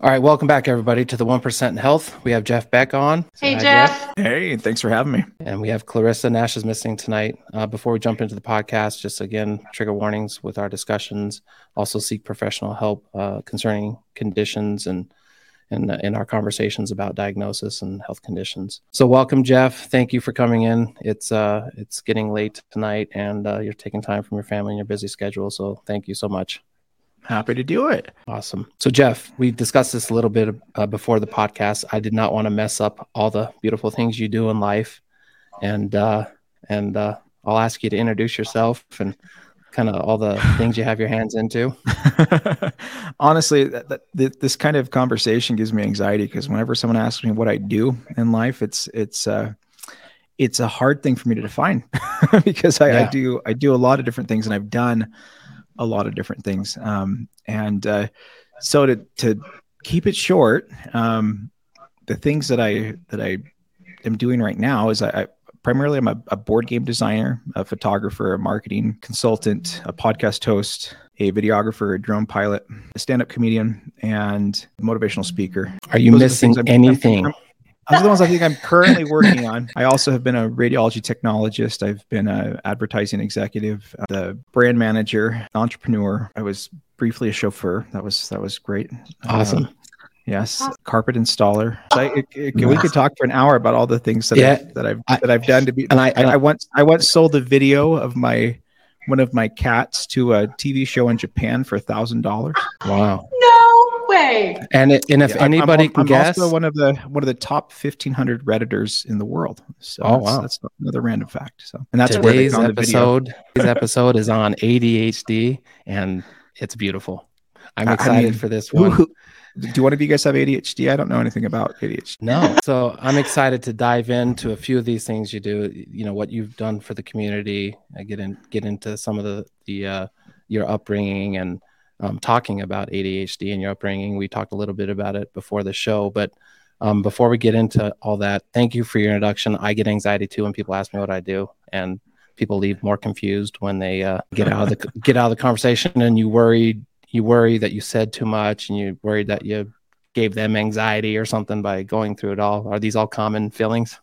All right, welcome back, everybody, to the 1% Health. We have Jeff Beck on. Hey, Hi, Jeff. Jeff. Hey, thanks for having me. And we have Clarissa Nash is missing tonight. Uh, before we jump into the podcast, just again, trigger warnings with our discussions. Also, seek professional help uh, concerning conditions and in, in our conversations about diagnosis and health conditions. So, welcome, Jeff. Thank you for coming in. It's uh, it's getting late tonight, and uh, you're taking time from your family and your busy schedule. So, thank you so much. Happy to do it. Awesome. So, Jeff, we discussed this a little bit uh, before the podcast. I did not want to mess up all the beautiful things you do in life, and uh, and uh, I'll ask you to introduce yourself and kind of all the things you have your hands into. Honestly, that, that, this kind of conversation gives me anxiety because whenever someone asks me what I do in life, it's it's uh, it's a hard thing for me to define because I, yeah. I do I do a lot of different things and I've done a lot of different things. Um, and uh, so to to keep it short, um, the things that I that I am doing right now is I, I primarily I'm a, a, board game designer, a photographer, a marketing consultant, a podcast host, a videographer, a drone pilot, a stand-up comedian, and motivational speaker. Are you Those missing anything? Those are the ones I think I'm currently working on. I also have been a radiology technologist. I've been an advertising executive, uh, the brand manager, entrepreneur. I was briefly a chauffeur. That was that was great. Awesome. Uh, yes, carpet installer. So I, it, it, we could talk for an hour about all the things that yeah, I, that I've I, that I've done to be. And I, I, I once I once sold a video of my one of my cats to a TV show in Japan for a thousand dollars. Wow way. And it, and if yeah, anybody I'm, can I'm guess, also one of the one of the top fifteen hundred redditors in the world. So oh that's, wow, that's another random fact. So and that's today's episode. today's episode is on ADHD, and it's beautiful. I'm excited I mean, for this one. Who, do one of you guys have ADHD? I don't know anything about ADHD. No. So I'm excited to dive into a few of these things you do. You know what you've done for the community. I get in get into some of the the uh, your upbringing and um, talking about ADHD and your upbringing. We talked a little bit about it before the show, but um, before we get into all that, thank you for your introduction. I get anxiety too when people ask me what I do, and people leave more confused when they uh, get out of the get out of the conversation, and you worry you worry that you said too much, and you worried that you gave them anxiety or something by going through it all. Are these all common feelings?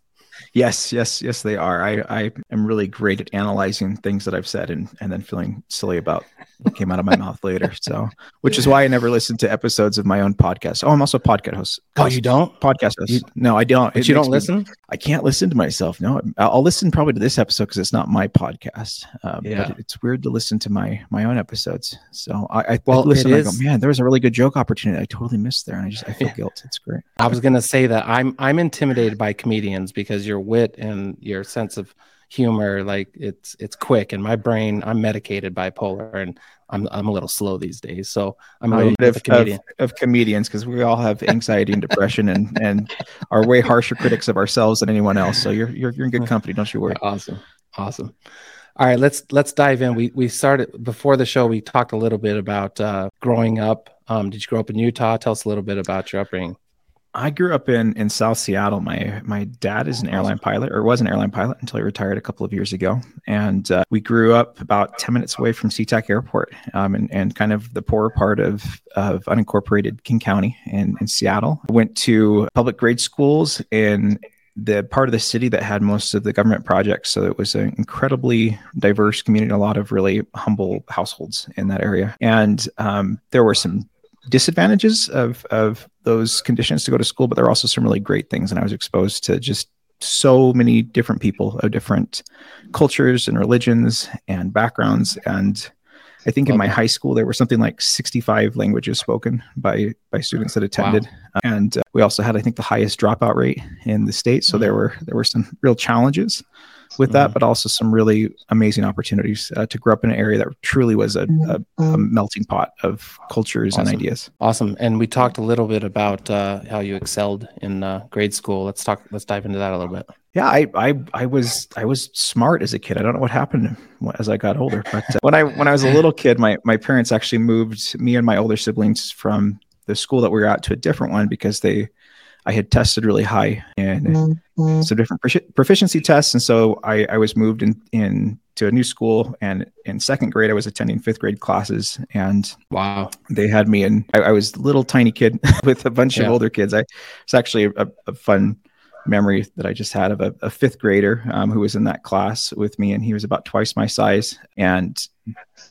Yes, yes, yes, they are. I, I am really great at analyzing things that I've said and, and then feeling silly about what came out of my mouth later. So, which is why I never listen to episodes of my own podcast. Oh, I'm also a podcast host. Oh, you don't podcast host? You, no, I don't. But it you don't listen. Me, I can't listen to myself. No, I'll listen probably to this episode because it's not my podcast. Um, yeah. But it's weird to listen to my my own episodes. So I, I well, listen. I go, man, there was a really good joke opportunity I totally missed there, and I just I feel yeah. guilt. It's great. I was gonna say that I'm I'm intimidated by comedians because your wit and your sense of humor like it's it's quick. And my brain i'm medicated bipolar and i'm i'm a little slow these days. So i'm a of, comedian. Of, of comedians because we all have anxiety and depression and and are way harsher critics of ourselves than anyone else. So you're you're, you're in good company. Don't you worry. Awesome. Awesome. All right. Let's let's dive in. We we started before the show we talked a little bit about uh growing up. Um did you grow up in utah? Tell us a little bit about your upbringing I grew up in in South Seattle. My my dad is an airline pilot, or was an airline pilot until he retired a couple of years ago. And uh, we grew up about ten minutes away from SeaTac Airport, um, and and kind of the poorer part of of unincorporated King County in, in Seattle. went to public grade schools in the part of the city that had most of the government projects. So it was an incredibly diverse community, a lot of really humble households in that area. And um, there were some disadvantages of of those conditions to go to school, but there are also some really great things. And I was exposed to just so many different people of different cultures and religions and backgrounds. And I think in my high school there were something like 65 languages spoken by by students that attended, wow. and uh, we also had I think the highest dropout rate in the state. So mm-hmm. there were there were some real challenges with that, mm-hmm. but also some really amazing opportunities uh, to grow up in an area that truly was a, a, a mm-hmm. melting pot of cultures awesome. and ideas. Awesome. And we talked a little bit about uh, how you excelled in uh, grade school. Let's talk. Let's dive into that a little bit. Yeah, I, I, I was, I was smart as a kid. I don't know what happened as I got older, but uh, when I, when I was a little kid, my, my parents actually moved me and my older siblings from the school that we were at to a different one because they I had tested really high in mm-hmm. some different proficiency tests, and so I, I was moved in in to a new school, and in second grade, I was attending fifth grade classes, and wow, they had me in. I, I was a little tiny kid with a bunch yeah. of older kids. I it's actually a, a fun memory that I just had of a, a fifth grader um, who was in that class with me, and he was about twice my size and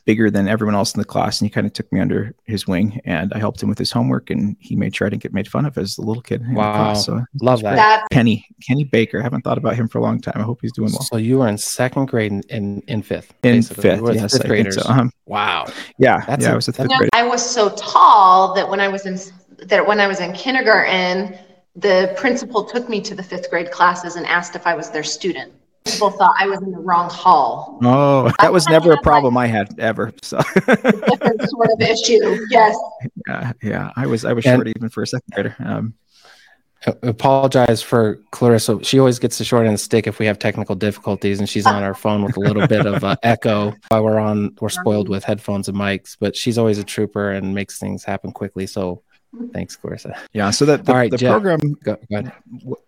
bigger than everyone else in the class. And he kind of took me under his wing, and I helped him with his homework, and he made sure I didn't get made fun of as a little kid. wow, so love that. that. Kenny Kenny Baker. I haven't thought about him for a long time. I hope he's doing well. So you were in second grade in in, in fifth. In fifth, yes, fifth graders. So. Um, wow. Yeah, that's yeah. A, I was a fifth grader. I was so tall that when I was in that when I was in kindergarten the principal took me to the fifth grade classes and asked if I was their student. People thought I was in the wrong hall. Oh, that was never a problem like, I had ever. So different sort of issue. Yes. Yeah, yeah. I was I was and, short even for a second grader. Um, apologize for Clarissa. She always gets the short end of the stick if we have technical difficulties, and she's on our phone with a little bit of uh, echo while we're on. We're spoiled with headphones and mics, but she's always a trooper and makes things happen quickly. So Thanks, Clarissa. Yeah. So that the, right, the program go, go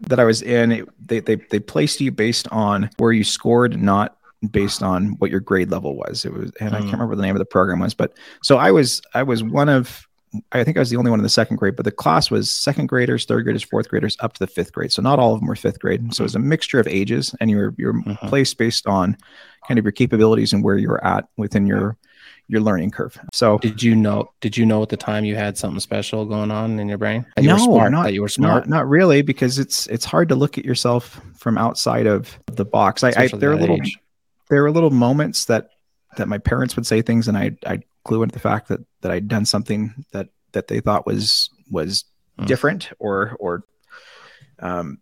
that I was in, it, they, they they placed you based on where you scored, not based on what your grade level was. It was, and mm. I can't mm. remember the name of the program was, but so I was I was one of I think I was the only one in the second grade, but the class was second graders, third graders, fourth graders, up to the fifth grade. So not all of them were fifth grade. So it was a mixture of ages, and you were you're mm-hmm. placed based on kind of your capabilities and where you're at within your your learning curve. So did you know did you know at the time you had something special going on in your brain? That no, were smart, not, that you were smart. Not, not, really, because it's it's hard to look at yourself from outside of the box. I, I there are little age. there were little moments that that my parents would say things and I I glue into the fact that that I'd done something that that they thought was was mm. different or or um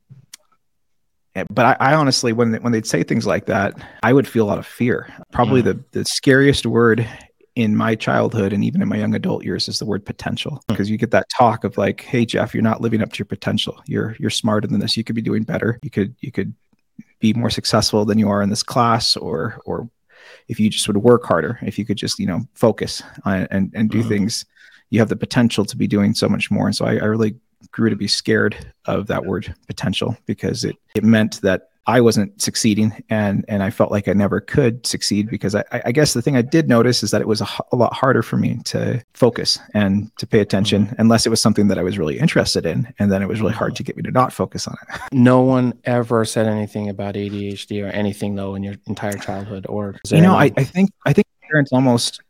but I, I, honestly, when when they'd say things like that, I would feel a lot of fear. Probably mm. the the scariest word in my childhood and even in my young adult years is the word potential. Because you get that talk of like hey jeff you're not living up to your potential. You're you're smarter than this. You could be doing better. You could you could be more successful than you are in this class or or if you just would work harder if you could just you know focus on, and and do mm-hmm. things you have the potential to be doing so much more. And so I, I really grew to be scared of that word potential because it it meant that I wasn't succeeding and and I felt like I never could succeed because I, I guess the thing I did notice is that it was a, a, lot harder for me to focus and to pay attention mm-hmm. unless it was something that I was really interested in and then it was really hard to get me to not focus on it. No one ever said anything about ADHD or anything though in your entire childhood or you know I, I think I think parents almost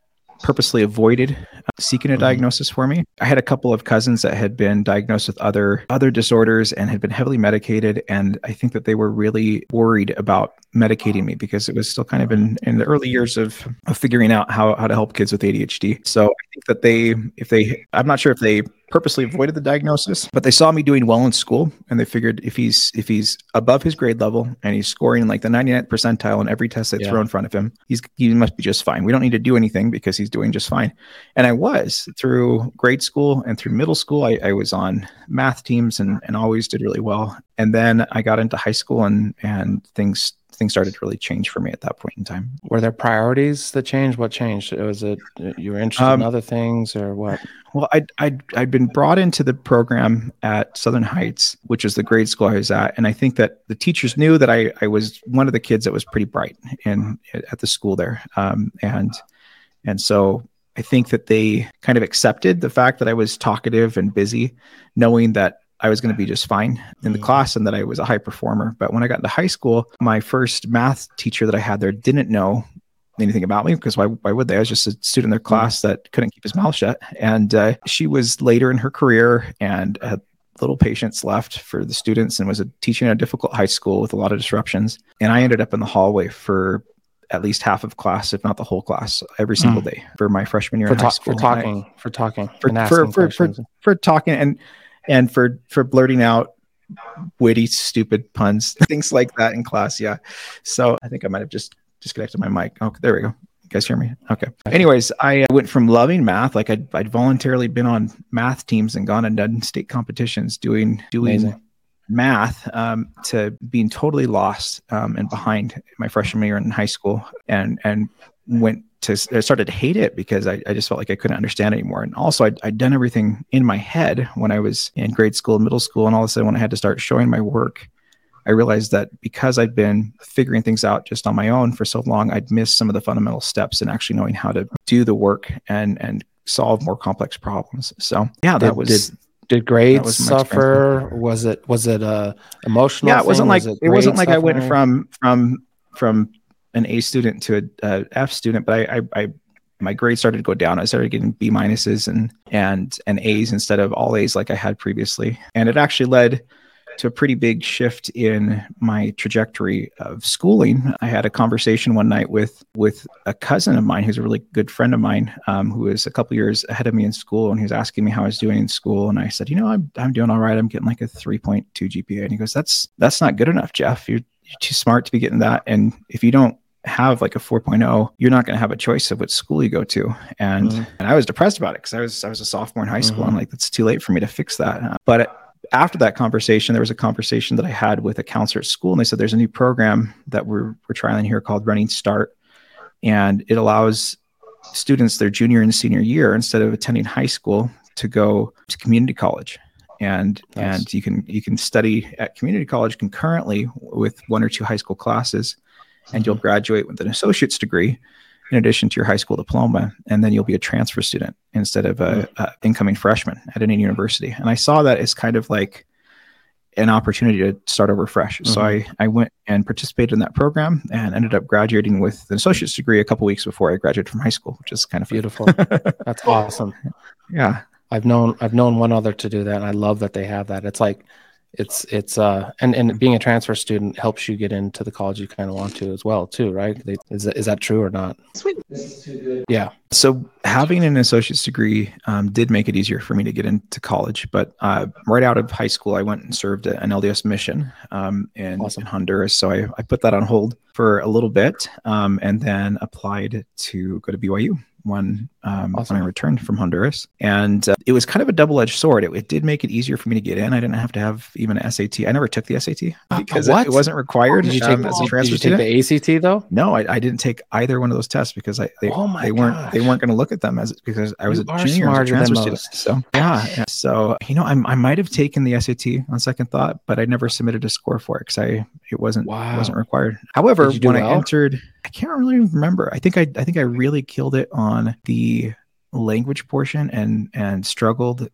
purposely avoided seeking a mm-hmm. diagnosis for me. I had a couple of cousins that had been diagnosed with other other disorders and had been heavily medicated and I think that they were really worried about medicating me because it was still kind of in, in the early years of, of figuring out how, how to help kids with ADHD. So I think that they if they I'm not sure if they purposely avoided the diagnosis, but they saw me doing well in school and they figured if he's if he's above his grade level and he's scoring like the 99th percentile on every test they yeah. throw in front of him, he's he must be just fine. We don't need to do anything because he's doing just fine. And I was through grade school and through middle school. I, I was on math teams and, and always did really well. And then I got into high school and and things things started to really change for me at that point in time. Were there priorities that changed? What changed? Was it you were interested um, in other things or what? Well, I'd, I'd, I'd been brought into the program at Southern Heights, which is the grade school I was at. And I think that the teachers knew that I, I was one of the kids that was pretty bright in, at the school there. Um, and, and so I think that they kind of accepted the fact that I was talkative and busy, knowing that I was going to be just fine in the mm. class and that I was a high performer. But when I got into high school, my first math teacher that I had there didn't know anything about me because why, why would they? I was just a student in their mm. class that couldn't keep his mouth shut. And uh, she was later in her career and had little patience left for the students and was a teaching at a difficult high school with a lot of disruptions. And I ended up in the hallway for at least half of class, if not the whole class, every single mm. day for my freshman year for in ta- high school. For talking, I, for talking, for for for, for, for talking and and for for blurting out witty, stupid puns, things like that in class. Yeah. So I think I might have just disconnected my mic. Oh, there we go. You guys hear me? Okay. Anyways, I uh, went from loving math, like I'd, I'd voluntarily been on math teams and gone and done state competitions doing doing Amazing. math, um, to being totally lost um, and behind my freshman year in high school, and and went to I started to hate it because I, I just felt like I couldn't understand anymore. And also I'd, I'd done everything in my head when I was in grade school, middle school, and all of a sudden when I had to start showing my work I realized that because I'd been figuring things out just on my own for so long, I'd missed some of the fundamental steps in actually knowing how to do the work and and solve more complex problems. So yeah, that Did- was did- Did grades suffer? Was it was it uh emotional? yeah. It wasn't like Was it, wasn't grade like I went from from from an A student to a, a F student, but I, I I my grades started to go down. I started getting B minuses and and and A's instead of all A's like I had previously, and it actually led to a pretty big shift in my trajectory of schooling. I had a conversation one night with with a cousin of mine who's a really good friend of mine, um, who is a couple years ahead of me in school, and he was asking me how I was doing in school, and I said, you know, I'm I'm doing all right. I'm getting like a 3.2 GPA, and he goes, that's that's not good enough, Jeff. You're, you're too smart to be getting that, and if you don't have like a 4.0 you're not going to have a choice of what school you go to and Mhm. and i was depressed about it because i was i was a sophomore in high school Mhm. i'm like it's too late for me to fix that Uh, but after that conversation, there was a conversation that I had with a counselor at school, and they said there's a new program that we're we're trialing here called Running Start, and it allows students their junior and senior year instead of attending high school to go to community college, and Nice. and you can you can study at community college concurrently with one or two high school classes, and you'll graduate with an associate's degree in addition to your high school diploma, and then you'll be a transfer student instead of a, hmm. a incoming freshman at any university. And I saw that as kind of like an opportunity to start over fresh. So hmm. I, I went and participated in that program and ended up graduating with an associate's degree a couple weeks before I graduated from high school, which is kind of beautiful. That's awesome. Yeah. I've known I've known one other to do that, and I love that they have that. It's like it's it's uh and and being a transfer student helps you get into the college you kind of want to as well too, right? They, is that, is that true or not? Sweet. Yeah. So having an associate's degree um, did make it easier for me to get into college. But uh, right out of high school, I went and served an LDS mission um, in, Awesome. in Honduras. So I, I put that on hold for a little bit um, and then applied to go to BYU when um, Awesome. when I returned from Honduras. And uh, it was kind of a double edged sword. It, it did make it easier for me to get in. I didn't have to have even an SAT. I never took the SAT because it, it wasn't required Did you take, um, as a did transfer you take student. the ACT though? No, I, I didn't take either one of those tests because I they, Oh they weren't they weren't going to look at them as because I was You a junior, a transfer student. So yeah, yeah. so you know, I, I might have taken the SAT on second thought, but I never submitted a score for it because I it wasn't Wow. wasn't required. However, Did when I entered, I can't really remember. I think I I think I really killed it on the language portion and and struggled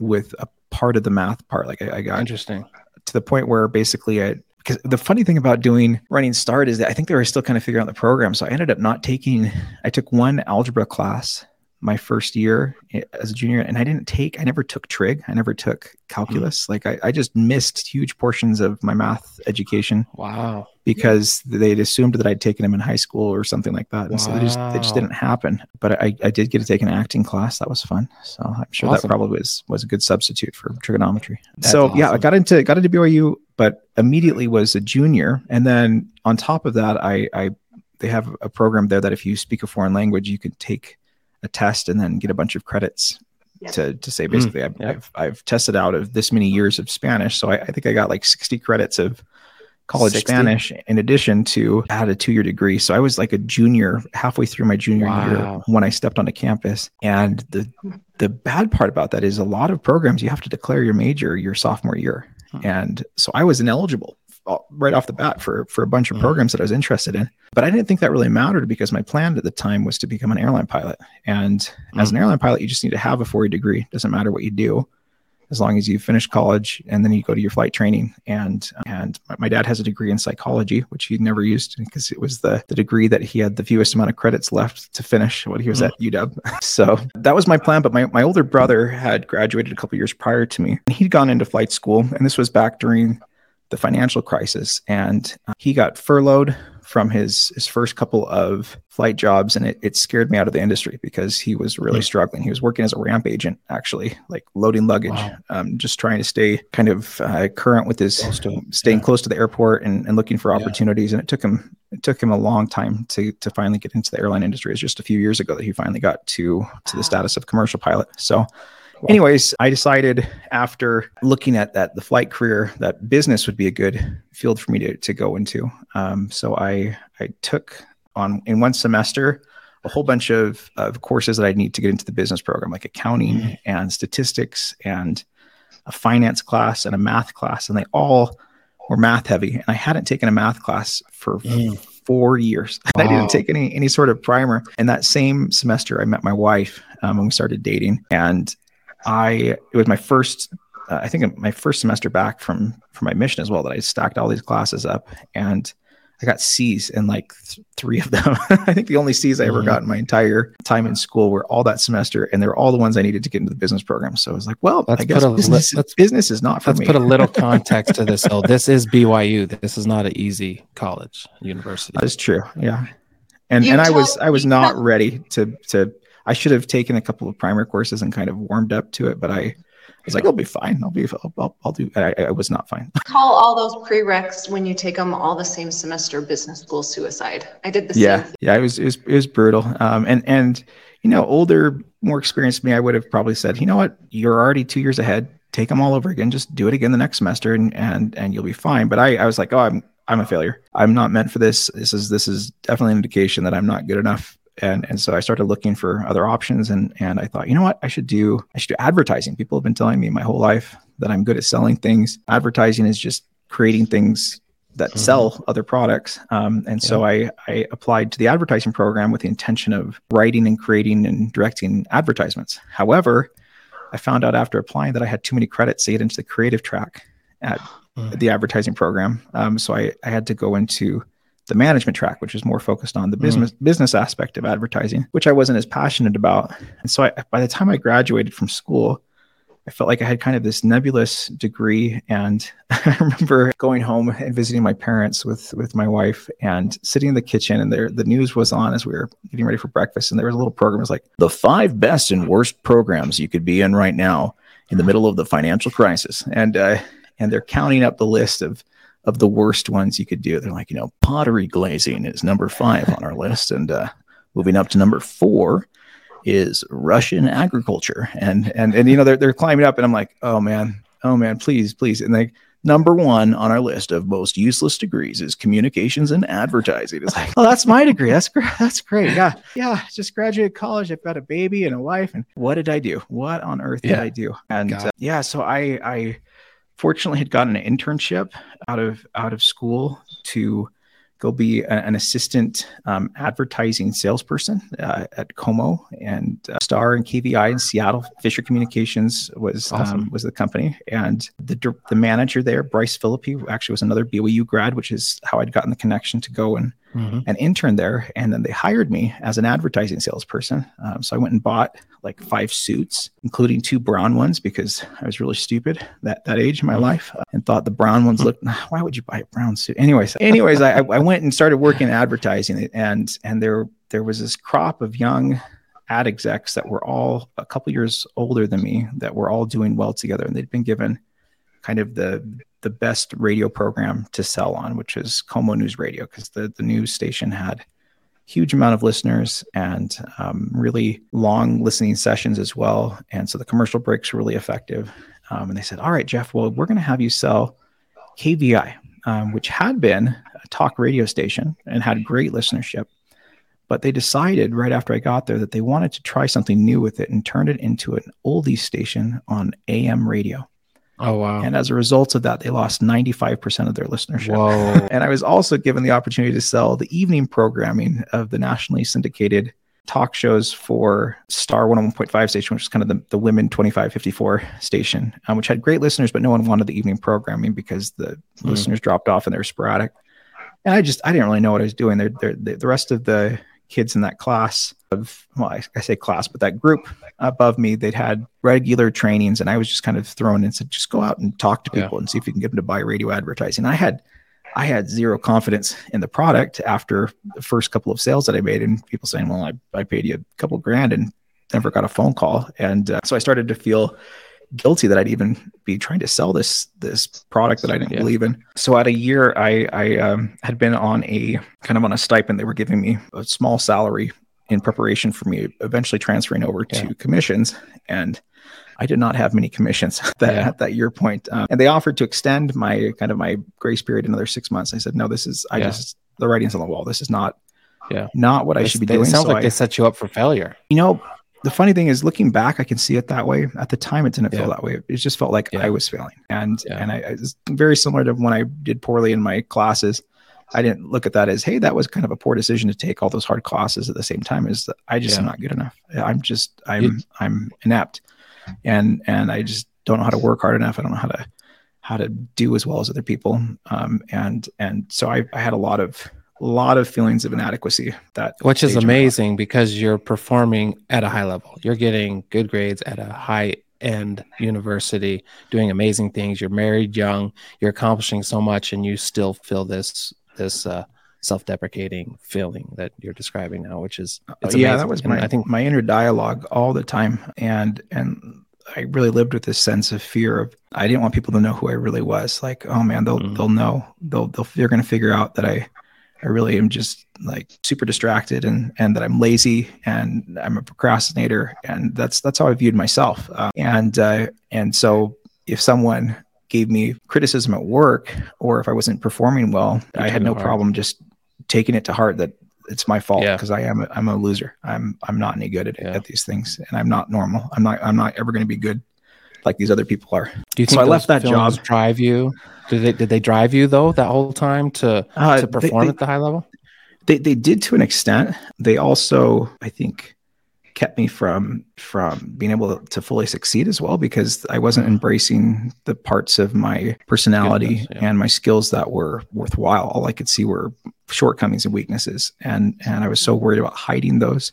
with a part of the math part. Like I, I got Interesting. to the point where basically I because the funny thing about doing running start is that I think they were still kind of figuring out the program. So I ended up not taking I took one algebra class my first year eh, as a junior and I didn't take I never took trig. I never took hmm. calculus. Like I, I just missed huge portions of my math education Wow. because they'd assumed that I'd taken them in high school or something like that. And so they just they just didn't happen. But I, I did get to take an acting class. That was fun. So I'm sure Awesome. that probably was was a good substitute for trigonometry. That's so yeah, I got into got into BYU, but immediately was a junior. And then on top of that, I I they have a program there that if you speak a foreign language, you could take a test and then get a bunch of credits Yeah. to to say basically I've, yeah. I've I've tested out of this many years of Spanish. So I, I think I got like 60 credits of college 60? Spanish in addition to I had a two year degree. So I was like a junior halfway through my junior year when I stepped onto campus. And the the bad part about that is a lot of programs you have to declare your major your sophomore year. Hmm. And so I was ineligible right off the bat for for a bunch of Mhm. programs that I was interested in. But I didn't think that really mattered because my plan at the time was to become an airline pilot. And as Hmm. an airline pilot, you just need to have a four year degree. Doesn't matter what you do, as long as you finish college and then you go to your flight training. And and my- my dad has a degree in psychology, which he never used because it was the the degree that he had the fewest amount of credits left to finish when he was Hmm. at UW. So that was my plan. But my, my older brother had graduated a couple years prior to me. And he'd gone into flight school, and this was back during the financial crisis. And uh, he got furloughed from his his first couple of flight jobs and it, it scared me out of the industry because he was really Hmm. struggling he was working as a ramp agent actually like loading luggage Wow. um, just trying to stay kind of uh, current with his Close to staying yeah. close to the airport and, and looking for Yeah. opportunities and it took him it took him a long time to to finally get into the airline industry it's just a few years ago that he finally got to to the status of commercial pilot so anyways i decided after looking at that the flight career that business would be a good field for me to, to go into um, so i i took on in one semester a whole bunch of, of courses that i'd need to get into the business program like accounting and statistics and a finance class and a math class and they all were math heavy, and I hadn't taken a math class for Mm. four years. I didn't take any any sort of primer. And that same semester, I met my wife, um, and we started dating. And I it was my first, uh, I think my first semester back from from my mission as well that I stacked all these classes up, and I got C's in like th- three of them. I think the only C's I ever Mhm. got in my entire time in school were all that semester, and they're all the ones I needed to get into the business program. So I was like, well, Let's I guess put a li- business, let's- business is not for Let's me. put a little context to this. So this is BYU. This is not an easy college university. That's true. Yeah. And You and I was I was not ready to to I should have taken a couple of primer courses and kind of warmed up to it, but I was like, I'll be fine. I'll be I'll, I'll, I'll do I, I was not fine. Call all those prereqs when you take them all the same semester business school suicide. I did the yeah. same. Yeah, it was it was it was brutal. Um and and you know, older, more experienced me, I would have probably said, you know what, you're already two years ahead. Take them all over again. Just do it again the next semester and and and you'll be fine. But I, I was like, oh, I'm I'm a failure. I'm not meant for this. This is this is definitely an indication that I'm not good enough. And and so I started looking for other options and and I thought, you know what, I should do I should do advertising. People have been telling me my whole life that I'm good at selling things. Advertising is just creating things that Mhm. sell other products. Um, and so I, I applied to the advertising program with the intention of writing and creating and directing advertisements. However, I found out after applying that I had too many credits to get into the creative track at Mm. the advertising program. Um, so I, I had to go into the management track, which is more focused on the Mm. business business aspect of advertising, which I wasn't as passionate about. And so I, by the time I graduated from school, I felt like I had kind of this nebulous degree. And I remember going home and visiting my parents with with my wife and sitting in the kitchen and there the news was on as we were getting ready for breakfast. And there was a little program. It was like the five best and worst programs you could be in right now in the middle of the financial crisis. And uh, and they're counting up the list of of the worst ones you could do. They're like, you know, pottery glazing is number five on our list. And uh, moving up to number four is Russian agriculture. And and and you know, they're they're climbing up, and I'm like, oh man, oh man, please, please. And they number one on our list of most useless degrees is communications and advertising. It's like, oh, that's my degree. That's great. That's great. Yeah. Yeah. Just graduated college. I've got a baby and a wife. And what did I do? What on earth did Yeah. I do? And uh, yeah, so I I fortunately had gotten an internship out of out of school to go be a- an assistant um, advertising salesperson uh, at KOMO and uh, Star and KVI in Seattle. Fisher Communications was Awesome. um, was the company, and the the manager there, Bryce Philippi, actually was another BYU grad, which is how I'd gotten the connection to go and Mhm. an intern there, and then they hired me as an advertising salesperson. Um, so I went and bought like five suits, including two brown ones because I was really stupid that that age in my life uh, and thought the brown ones looked. Why would you buy a brown suit? Anyways, anyways, I, I went and started working in advertising, and and there there was this crop of young ad execs that were all a couple years older than me that were all doing well together, and they'd been given kind of the the best radio program to sell on, which is KOMO News Radio, because the, the news station had huge amount of listeners and um, really long listening sessions as well. And so the commercial breaks were really effective. Um, and they said, all right, Jeff, well, we're going to have you sell KVI, um, which had been a talk radio station and had great listenership. But they decided right after I got there that they wanted to try something new with it and turn it into an oldies station on AM radio. Oh wow. And as a result of that, they lost 95% of their listenership. Whoa. And I was also given the opportunity to sell the evening programming of the nationally syndicated talk shows for Star 101.5 station, which is kind of the, the women 2554 station, um, which had great listeners, but no one wanted the evening programming because the Hmm. listeners dropped off and they were sporadic. And I just, I didn't really know what I was doing. They're, they're, the the rest of the kids in that class of, well, I, I say class, but that group above me, they'd had regular trainings and I was just kind of thrown in and said, just go out and talk to Yeah. people and see if you can get them to buy radio advertising. I had, I had zero confidence in the product after the first couple of sales that I made and people saying, well, I, I paid you a couple grand and never got a phone call. And uh, so I started to feel guilty that I'd even be trying to sell this this product that I didn't Yeah. believe in. So at a year, I I um, had been on a kind of on a stipend. They were giving me a small salary in preparation for me eventually transferring over Yeah. to commissions, and I did not have many commissions that, Yeah. at that year point. Um, and they offered to extend my kind of my grace period another six months. I said, no, this is I Yeah. just the writing's on the wall. This is not Yeah. not what I should be they- doing. It sounds So like I- they set you up for failure. you know the funny thing is looking back i can see it that way at the time it didn't Yeah. feel that way it just felt like i was failing and and I it's very similar to when i did poorly in my classes i didn't look at that as hey that was kind of a poor decision to take all those hard classes at the same time as i just am not good enough. I'm just i'm You- i'm inept. And and i just don't know how to work hard enough. I don't know how to how to do as well as other people. Um and and so i, I had a lot of a lot of feelings of inadequacy that which is amazing because you're performing at a high level. You're getting good grades at a high end university, doing amazing things. You're married young, you're accomplishing so much, and you still feel this this uh, self-deprecating feeling that you're describing now, which is it's Uh, yeah, that was And my I think my inner dialogue all the time, and and I really lived with this sense of fear of I didn't want people to know who I really was. Like, oh man, they'll Mhm. they'll know they'll they'll they're gonna figure out that I I really am just like super distracted and and that I'm lazy and I'm a procrastinator and that's that's how I viewed myself. Uh, and uh, and so if someone gave me criticism at work or if I wasn't performing well, You I had no hard. problem just taking it to heart that it's my fault Yeah. because I am a, I'm a loser. I'm I'm not any good at, Yeah. at these things and I'm not normal. I'm not I'm not ever going to be good like these other people are. do you so think I left that job. drive you? Did they did they drive you though that whole time to Uh, to they- perform they, at the high level? they they did to an extent. They also I think kept me from from being able to fully succeed as well because I wasn't mm-hmm. embracing the parts of my personality Goodness, yeah. and my skills that were worthwhile. All I could see were shortcomings and weaknesses, and and I was so mm-hmm. worried about hiding those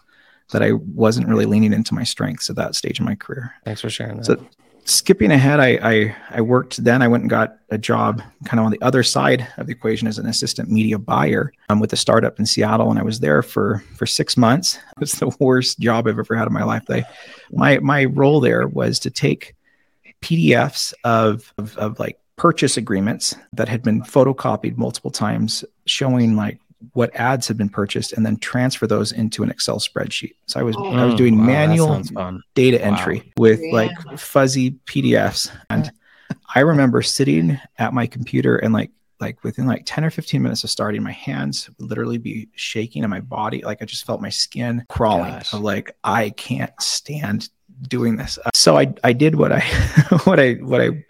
that I wasn't really leaning into my strengths at that stage of my career. Thanks for sharing that. So skipping ahead, I, I I worked then. I went and got a job kind of on the other side of the equation as an assistant media buyer um, with a startup in Seattle, and I was there for for six months. It was the worst job I've ever had in my life. My my role there was to take PDFs of, of of like purchase agreements that had been photocopied multiple times, showing like what ads had been purchased, and then transfer those into an Excel spreadsheet. So I was I was doing wow, manual data Wow. entry with Yeah. like fuzzy PDFs. And I remember sitting at my computer and like like within like 10 or 15 minutes of starting, my hands would literally be shaking and my body, like I just felt my skin crawling. Gosh. Of like I can't stand doing this. Uh, So I I did what I what I what I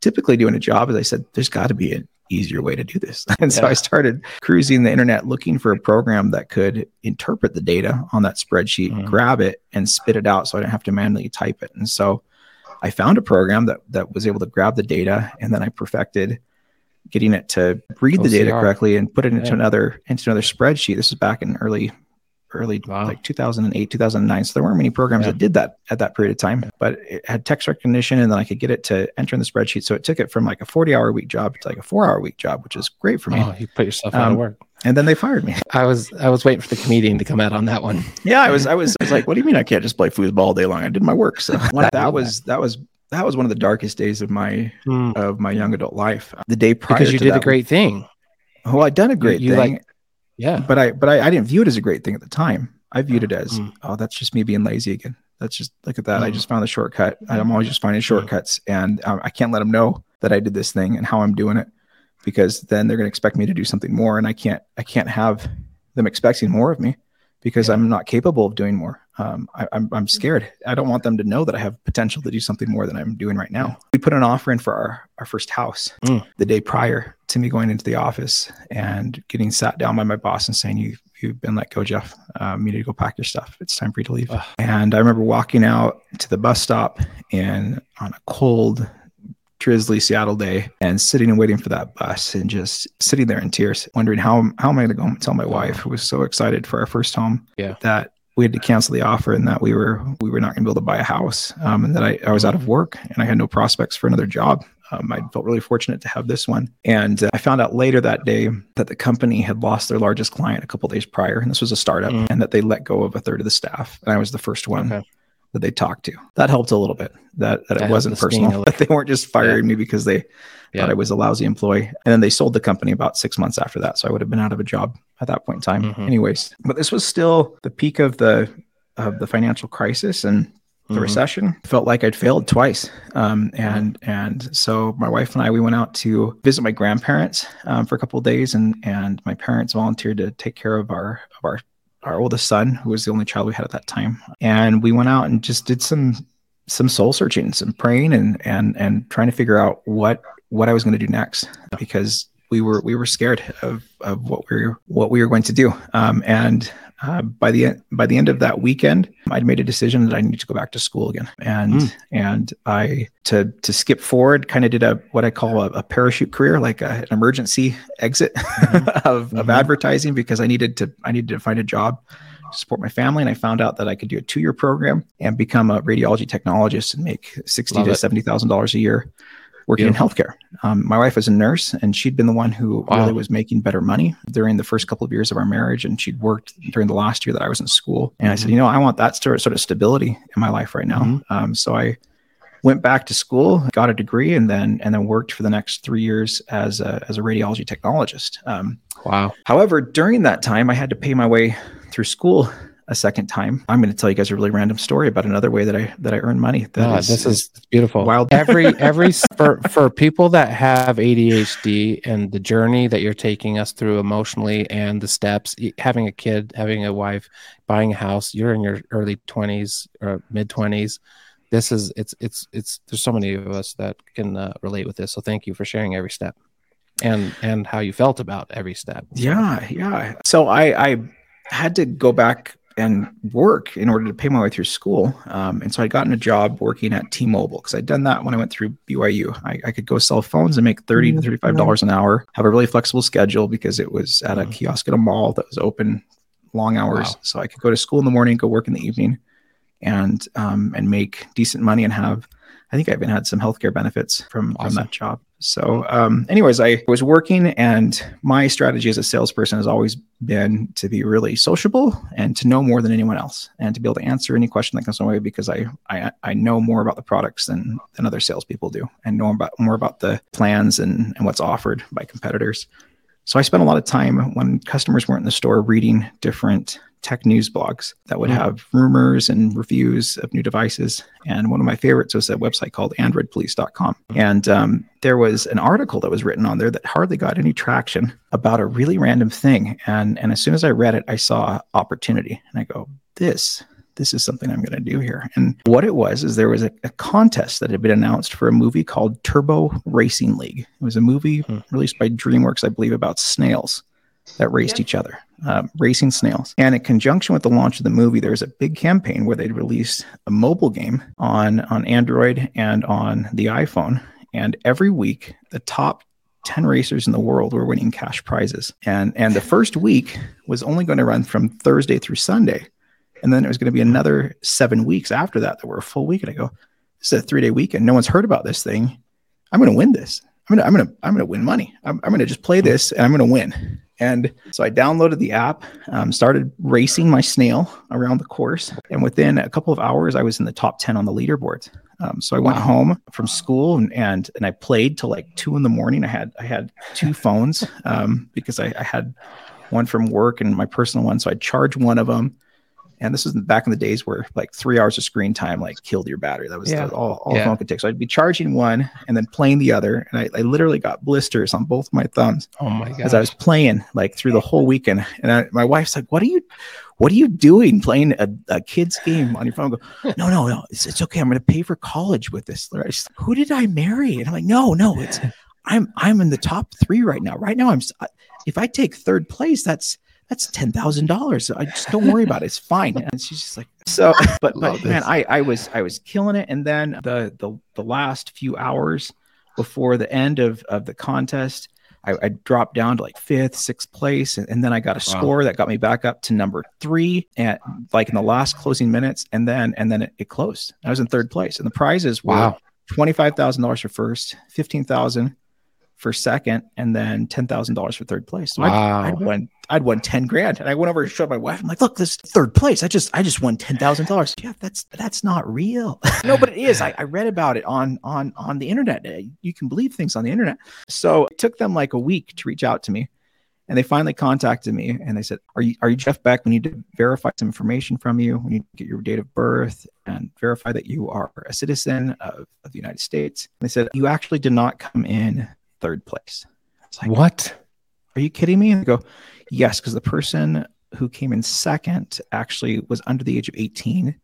typically do in a job is I said, there's got to be an easier way to do this. And so I started cruising the internet looking for a program that could interpret the data on that spreadsheet, Mhm. grab it, and spit it out so I didn't have to manually type it. And so I found a program that that was able to grab the data and then I perfected getting it to read the data correctly and put it into Yeah. another into another spreadsheet. This is back in early early Wow. like 2008 2009 so there weren't many programs Yeah. that did that at that period of time but it had text recognition and then i could get it to enter in the spreadsheet so it took it from like a 40 hour week job to like a four hour week job which is great for me Oh, you put yourself out Um, of work. and then they fired me I was I was waiting for the comedian to come out on that one. yeah i was i was, I was like what do you mean i can't just play foosball all day long i did my work so that was that was that was one of the darkest days of my of my young adult life the day prior because you did a great thing. well i'd done a great you, thing like- Yeah. but I but I, I didn't view it as a great thing at the time. I viewed it as Mm. oh that's just me being lazy again. That's just look at that. I Mm. just found the shortcut. I'm always just finding shortcuts, and um, I can't let them know that I did this thing and how I'm doing it, because then they're going to expect me to do something more, and I can't I can't have them expecting more of me because Yeah. I'm not capable of doing more. Um, I, I'm I'm scared. I don't want them to know that I have potential to do something more than I'm doing right now. We put an offer in for our our first house Mm. the day prior to me going into the office and getting sat down by my boss and saying you you've been let go jeff um, you need to go pack your stuff it's time for you to leave Ugh. and i remember walking out to the bus stop and on a cold drizzly seattle day and sitting and waiting for that bus and just sitting there in tears wondering how, how am i going to go home and tell my wife who was so excited for our first home Yeah. that we had to cancel the offer and that we were we were not going to be able to buy a house um, and that I, I was out of work and i had no prospects for another job um, I felt really fortunate to have this one. And uh, I found out later that day that the company had lost their largest client a couple days prior, and this was a startup, Mm. and that they let go of a third of the staff. And I was the first one Okay. That they talked to. That helped a little bit. That that it wasn't the sting a personal. That they weren't just firing me because they Yeah. thought I was a lousy employee. And then they sold the company about six months after that, so I would have been out of a job at that point in time, Mhm. anyways. But this was still the peak of the of the financial crisis and the Mhm. recession felt like i'd failed twice um, and and so my wife and i we went out to visit my grandparents um, for a couple of days and and my parents volunteered to take care of our of our our oldest son, who was the only child we had at that time, and we went out and just did some some soul searching, some praying, and and and trying to figure out what what I was going to do next because we were we were scared of of what we were what we were going to do. Um, and uh, by the by the end of that weekend, I'd made a decision that I needed to go back to school again, and mm. and I to to skip forward, kind of did a what I call a, a parachute career, like a, an emergency exit mm-hmm. of, mm-hmm. of advertising, because I needed to I needed to find a job to support my family, and I found out that I could do a two year program and become a radiology technologist and make sixty Love to it. seventy thousand dollars a year working Beautiful. in healthcare. Um, my wife was a nurse, and she'd been the one who wow. really was making better money during the first couple of years of our marriage. And she'd worked during the last year that I was in school. And mm-hmm. I said, mm-hmm. you know, I want that sort of, sort of stability in my life right now. Mm-hmm. Um, so I went back to school, got a degree, and then and then worked for the next three years as a, as a radiology technologist. Um, wow. However, during that time, I had to pay my way through school a second time. I'm going to tell you guys a really random story about another way that I that I earn money. That oh, is, this is beautiful. Wild. Every every for for people that have ADHD and the journey that you're taking us through emotionally and the steps, having a kid, having a wife, buying a house. You're in your early 20s or mid 20s. This is it's it's it's. There's so many of us that can uh, relate with this. So thank you for sharing every step and and how you felt about every step. Yeah, yeah. So I I had to go back and work in order to pay my way through school. Um, and so I'd gotten a job working at T-Mobile because I'd done that when I went through BYU. I, I could go sell phones and make thirty to mm-hmm. thirty-five dollars an hour. Have a really flexible schedule because it was at a kiosk at a mall that was open long hours. Wow. So I could go to school in the morning, go work in the evening, and um, and make decent money and have. I think I even had some healthcare benefits from awesome. from that job. So, um, anyways, I was working, and my strategy as a salesperson has always been to be really sociable and to know more than anyone else, and to be able to answer any question that comes my way because I I, I know more about the products than than other salespeople do, and know about more about the plans and and what's offered by competitors. So I spent a lot of time when customers weren't in the store reading different tech news blogs that would mm. have rumors and reviews of new devices. And one of my favorites was a website called androidpolice.com. Mm. And um, there was an article that was written on there that hardly got any traction about a really random thing. And, and as soon as I read it, I saw opportunity. And I go, this this is something I'm going to do here. And what it was is there was a, a, contest that had been announced for a movie called Turbo Racing League. It was a movie hmm. released by DreamWorks, I believe, about snails that raced each other, uh, racing snails. And in conjunction with the launch of the movie, there was a big campaign where they'd released a mobile game on on Android and on the iPhone. And every week, the top 10 racers in the world were winning cash prizes. And and the first week was only going to run from Thursday through Sunday. And then it was going to be another seven weeks after that that were a full week. And I go, this is a three day weekend. No one's heard about this thing. I'm going to win this. I'm gonna, I'm gonna, I'm gonna win money. I'm, I'm gonna just play this and I'm gonna win. And so I downloaded the app, um, started racing my snail around the course, and within a couple of hours, I was in the top ten on the leaderboard. Um, so I went wow. home from school and, and and I played till like two in the morning. I had I had two phones um, because I, I had one from work and my personal one. So I charged one of them and this was back in the days where like three hours of screen time like killed your battery. That was yeah. the, all, all yeah. phone could take. So I'd be charging one and then playing the other. And I, I literally got blisters on both my thumbs. Oh my god! As I was playing like through the whole weekend. And I, my wife's like, "What are you, what are you doing playing a, a kid's game on your phone?" I go, no, no, no, it's, it's okay. I'm going to pay for college with this. Like, Who did I marry? And I'm like, no, no, it's I'm I'm in the top three right now. Right now, I'm if I take third place, that's that's ten thousand dollars. I just don't worry about it. It's fine. And she's just like, so, but but man, I I was I was killing it. And then the the the last few hours before the end of of the contest, I, I dropped down to like fifth, sixth place, and, and then I got a wow. score that got me back up to number three and like in the last closing minutes, and then and then it, it closed. I was in third place, and the prizes were wow. twenty five thousand dollars for first, fifteen thousand for second, and then ten thousand dollars for third place. So wow. I'd, I'd, won I'd won ten grand, and I went over and showed my wife. I'm like, "Look, this third place. I just I just won ten thousand dollars." Yeah, that's that's not real. no, but it is. I, I read about it on on on the internet. Uh, you can believe things on the internet. So it took them like a week to reach out to me. And they finally contacted me and they said, Are you are you Jeff Beck? We need to verify some information from you. We need to get your date of birth and verify that you are a citizen of, of the United States. And they said, You actually did not come in third place. It's like, what? Are you kidding me? And I go, yes, because the person who came in second actually was under the age of 18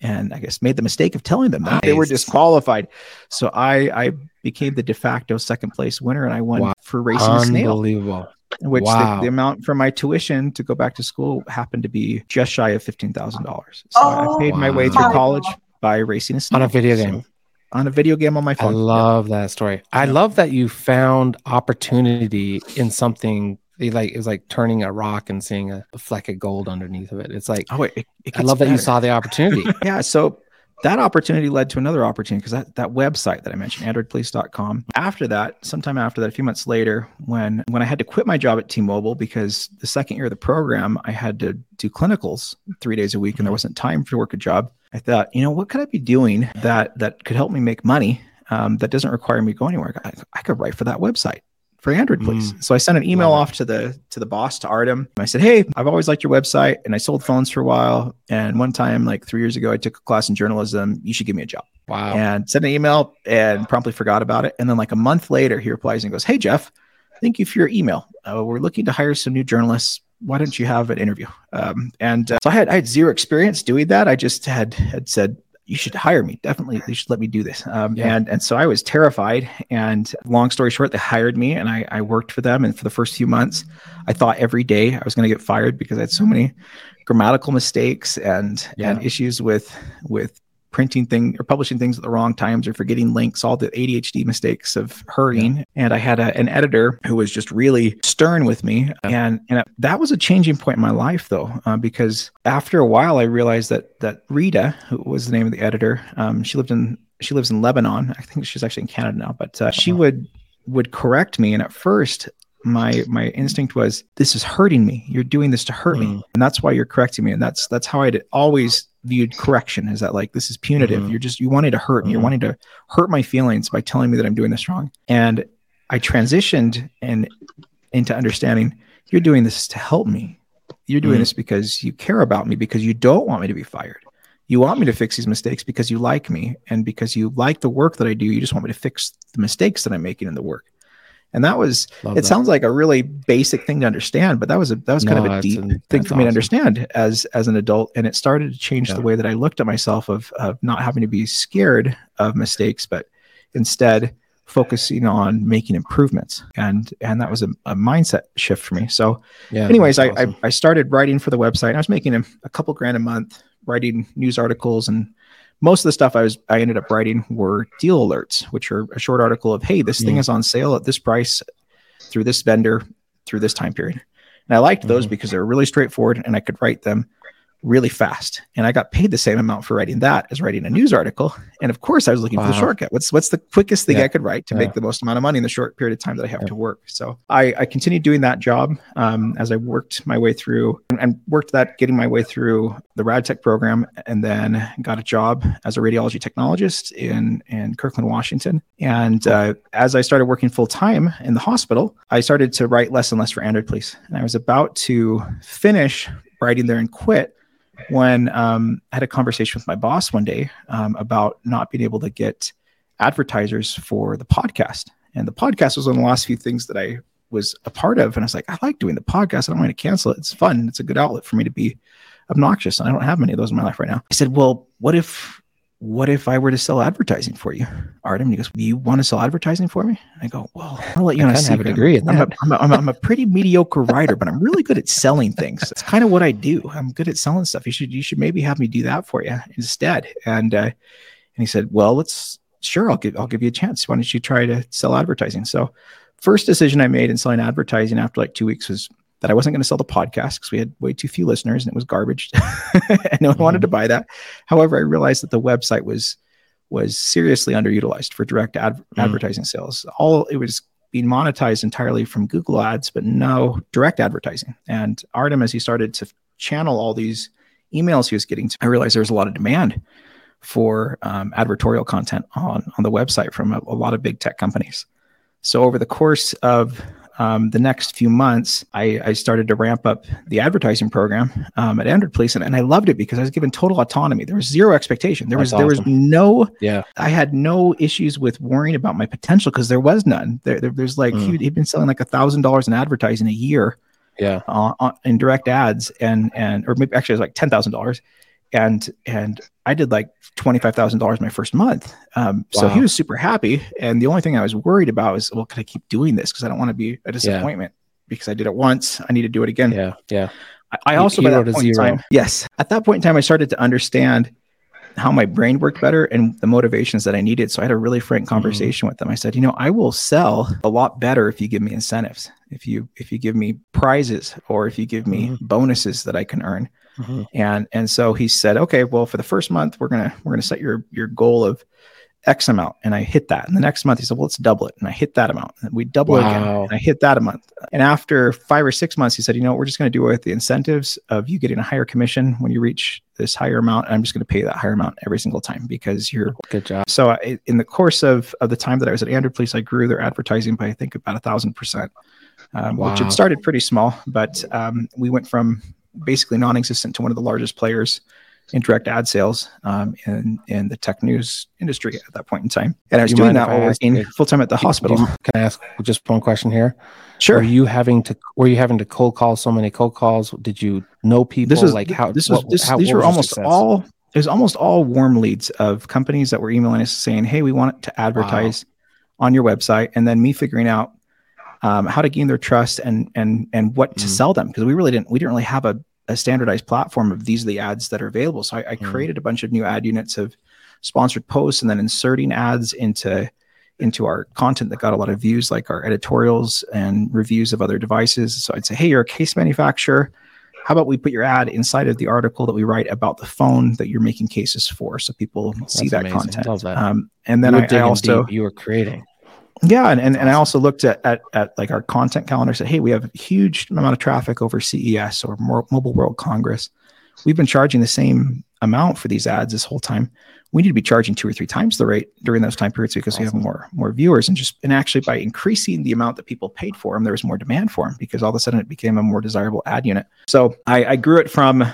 and I guess made the mistake of telling them that nice. they were disqualified. So I I became the de facto second place winner and I won wow. for racing a snail. Unbelievable. Which wow. the, the, amount for my tuition to go back to school happened to be just shy of fifteen thousand dollars. So oh, I paid wow. my way through college by racing a snail. on a video game. So, on a video game on my phone. I love that story. I love that you found opportunity in something like it was like turning a rock and seeing a, a fleck of gold underneath of it. It's like oh, it, it I love better. that you saw the opportunity. yeah. So that opportunity led to another opportunity because that, that website that I mentioned, androidpolice.com. After that, sometime after that, a few months later, when when I had to quit my job at T-Mobile because the second year of the program, I had to do clinicals three days a week and there wasn't time to work a job. I thought, you know, what could I be doing that that could help me make money um, that doesn't require me to go anywhere? I, I could write for that website for Android Police. Mm. So I sent an email off to the to the boss to Artem. I said, "Hey, I've always liked your website, and I sold phones for a while. And one time, like three years ago, I took a class in journalism. You should give me a job." Wow. And sent an email and promptly forgot about it. And then like a month later, he replies and goes, "Hey, Jeff, thank you for your email. Uh, we're looking to hire some new journalists. Why don't you have an interview?" Um, and uh, so I had I had zero experience doing that. I just had had said you should hire me. Definitely, you should let me do this. Um, yeah. And and so I was terrified. And long story short, they hired me, and I, I worked for them. And for the first few months, I thought every day I was going to get fired because I had so many grammatical mistakes and yeah. and issues with with printing thing or publishing things at the wrong times or forgetting links, all the ADHD mistakes of hurrying. Yeah. And I had a, an editor who was just really stern with me. And, and that was a changing point in my life though, uh, because after a while I realized that, that Rita, who was the name of the editor, um, she lived in, she lives in Lebanon. I think she's actually in Canada now, but uh, she uh-huh. would, would correct me. And at first my my instinct was this is hurting me you're doing this to hurt mm. me and that's why you're correcting me and that's that's how i'd always viewed correction is that like this is punitive. Mm-hmm. you're just you wanted to hurt me. Mm-hmm. you're wanting to hurt my feelings by telling me that i'm doing this wrong. And i transitioned and into understanding you're doing this to help me. You're doing mm-hmm. this because you care about me because you don't want me to be fired. You want me to fix these mistakes because you like me. And because you like the work that i do you just want me to fix the mistakes that i'm making in the work and that was Love it that. sounds like a really basic thing to understand but that was a that was kind no, of a deep an, thing for me awesome. to understand as as an adult and it started to change yeah. the way that i looked at myself of of not having to be scared of mistakes but instead focusing on making improvements and and that was a, a mindset shift for me so yeah anyways I, awesome. I, I started writing for the website i was making a, a couple grand a month writing news articles and most of the stuff I was I ended up writing were deal alerts, which are a short article of hey, this thing is on sale at this price through this vendor through this time period. And I liked those mm-hmm. because they were really straightforward and I could write them really fast. And I got paid the same amount for writing that as writing a news article. And of course, I was looking wow. for the shortcut. What's what's the quickest thing yeah. I could write to yeah. make the most amount of money in the short period of time that I have yeah. to work? So I, I continued doing that job um, as I worked my way through and, and, worked that, getting my way through the rad tech program, and then got a job as a radiology technologist in in Kirkland, Washington. And uh, as I started working full time in the hospital, I started to write less and less for Android Police. And I was about to finish writing there and quit when um, I had a conversation with my boss one day um, about not being able to get advertisers for the podcast. And the podcast was one of the last few things that I was a part of. And I was like, I like doing the podcast. I don't want to cancel it. It's fun. It's a good outlet for me to be obnoxious. And I don't have many of those in my life right now. I said, Well, what if what if I were to sell advertising for you, Artem? He goes, you want to sell advertising for me? I go, well, I'll let you know. I have a degree I'm, a, I'm, a, I'm, a, I'm a pretty mediocre writer, but I'm really good at selling things. It's kind of what I do. I'm good at selling stuff. You should, you should maybe have me do that for you instead. And, uh, and he said, well, let's, sure. I'll give, I'll give you a chance. Why don't you try to sell advertising? So first decision I made in selling advertising after like two weeks was that I wasn't going to sell the podcast because we had way too few listeners and it was garbage. and no one mm-hmm. wanted to buy that. However, I realized that the website was was seriously underutilized for direct ad- mm. advertising sales. All it was being monetized entirely from Google ads, but no direct advertising. And Artem, as he started to channel all these emails he was getting, I realized there was a lot of demand for um, advertorial content on on the website from a, a lot of big tech companies. So over the course of um, the next few months, I, I, started to ramp up the advertising program um, at Android Police, and, and, I loved it because I was given total autonomy. There was zero expectation. There was awesome. there was no yeah. I had no issues with worrying about my potential because there was none. There, there there's like mm. he, had been selling like a thousand dollars in advertising a year Yeah. uh, on, in direct ads and and or maybe actually it was like ten thousand dollars, and and I did like twenty five thousand dollars my first month. Um, So he was super happy, and the only thing I was worried about was, well, can I keep doing this because I don't want to be a disappointment because I did it once. I need to do it again. Yeah. Yeah. I, I also you by that point in time, yes, at that point in time, I started to understand how my brain worked better and the motivations that I needed. So I had a really frank Mm-hmm. conversation with them. I said, you know, I will sell a lot better if you give me incentives, if you if you give me prizes, or if you give me Mhm. bonuses that I can earn. Mhm. And and so he said, okay, well, for the first month, we're gonna we're gonna set your your goal of X amount, and I hit that. And the next month, he said, well, let's double it, and I hit that amount. And we double it again, and I hit that a month. And after five or six months, he said, you know, what, we're just going to do it with the incentives of you getting a higher commission when you reach this higher amount. And I'm just going to pay that higher amount every single time because you're. Good job. So I, in the course of of the time that I was at Android Police, I grew their advertising by I think about a thousand percent, um, which Wow. had started pretty small, but um, we went from basically non-existent to one of the largest players in direct ad sales um, in in the tech news industry at that point in time. And I was doing that while working full time at the hospital. You- Can I ask just one question here? sure. Were you having to were you having to cold call so many cold calls? Did you know people this was like how this was this, how- these were almost success? all it was almost all warm leads of companies that were emailing us saying hey we want to advertise on your website and then me figuring out um, how to gain their trust and and and what to Mm. sell them because we really didn't we didn't really have a, a standardized platform of these are the ads that are available so I, I Mm. created a bunch of new ad units of sponsored posts and then inserting ads into into our content that got a lot of views like our editorials and reviews of other devices so i'd say hey you're a case manufacturer how about we put your ad inside of the article that we write about the phone that you're making cases for so people see That's that amazing. content that. um, and then I, I also deep, you were creating. Yeah, and, and, and I also looked at, at at like our content calendar. Said, hey, we have a huge amount of traffic over CES or Mo- Mobile World Congress. We've been charging the same amount for these ads this whole time. We need to be charging two or three times the rate during those time periods because we have more more viewers and just and actually by increasing the amount that people paid for them, there was more demand for them because all of a sudden it became a more desirable ad unit. So I, I grew it from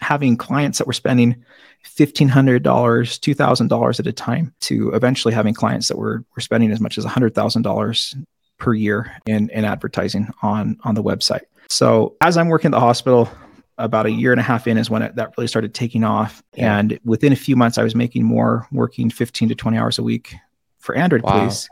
having clients that were spending fifteen hundred dollars, two thousand dollars at a time, to eventually having clients that were were spending as much as hundred thousand dollars per year in in advertising on on the website. So as I'm working at the hospital, about a year and a half in is when it, that really started taking off, Yeah. and within a few months, I was making more, working fifteen to twenty hours a week for Android Wow. Police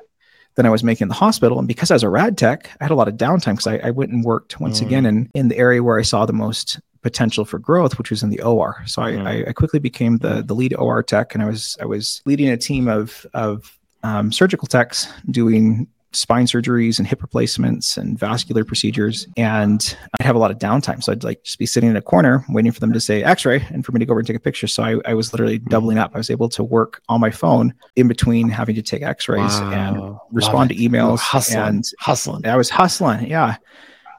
than I was making in the hospital. And because I was a rad tech, I had a lot of downtime because I, I went and worked once Mm. again in, in the area where I saw the most potential for growth, which was in the OR. So I, Mm. I, I quickly became the the lead OR tech, and I was I was leading a team of of um, surgical techs doing spine surgeries and hip replacements and vascular procedures. And I'd have a lot of downtime. So I'd like just be sitting in a corner waiting for them to say x-ray and for me to go over and take a picture. So I, I was literally doubling up. I was able to work on my phone in between having to take x-rays and respond Love to it. You were emails hustling, and hustling. I was hustling. Yeah.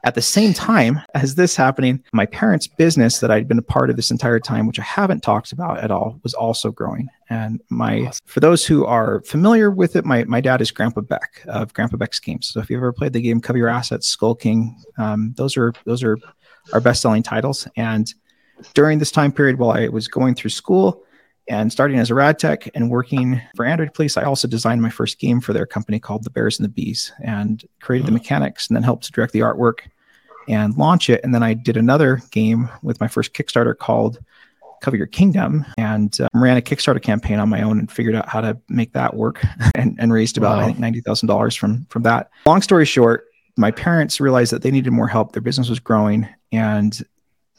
At the same time as this happening, my parents' business that I'd been a part of this entire time, which I haven't talked about at all, was also growing. And my, Awesome. for those who are familiar with it, my, my dad is Grandpa Beck of Grandpa Beck's games. So if you've ever played the game Cover Your Assets, Skull King, um, those are those are our best selling titles. And during this time period, while I was going through school and starting as a rad tech and working for Android Police, I also designed my first game for their company called The Bears and the Bees and created the Mhm. mechanics and then helped to direct the artwork and launch it. And then I did another game with my first Kickstarter called Cover Your Kingdom and uh, ran a Kickstarter campaign on my own and figured out how to make that work and, and raised about I think ninety thousand dollars from from that. Long story short, my parents realized that they needed more help. Their business was growing and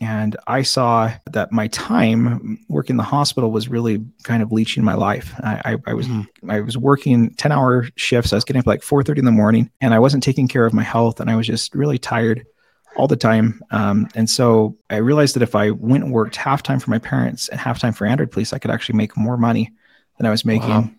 and I saw that my time working in the hospital was really kind of leeching my life. I, I, I was Mhm. I was working 10 hour shifts. I was getting up like 4:30 in the morning and I wasn't taking care of my health and I was just really tired all the time. Um, and so I realized that if I went and worked half time for my parents and half time for Android Police, I could actually make more money than I was making Wow.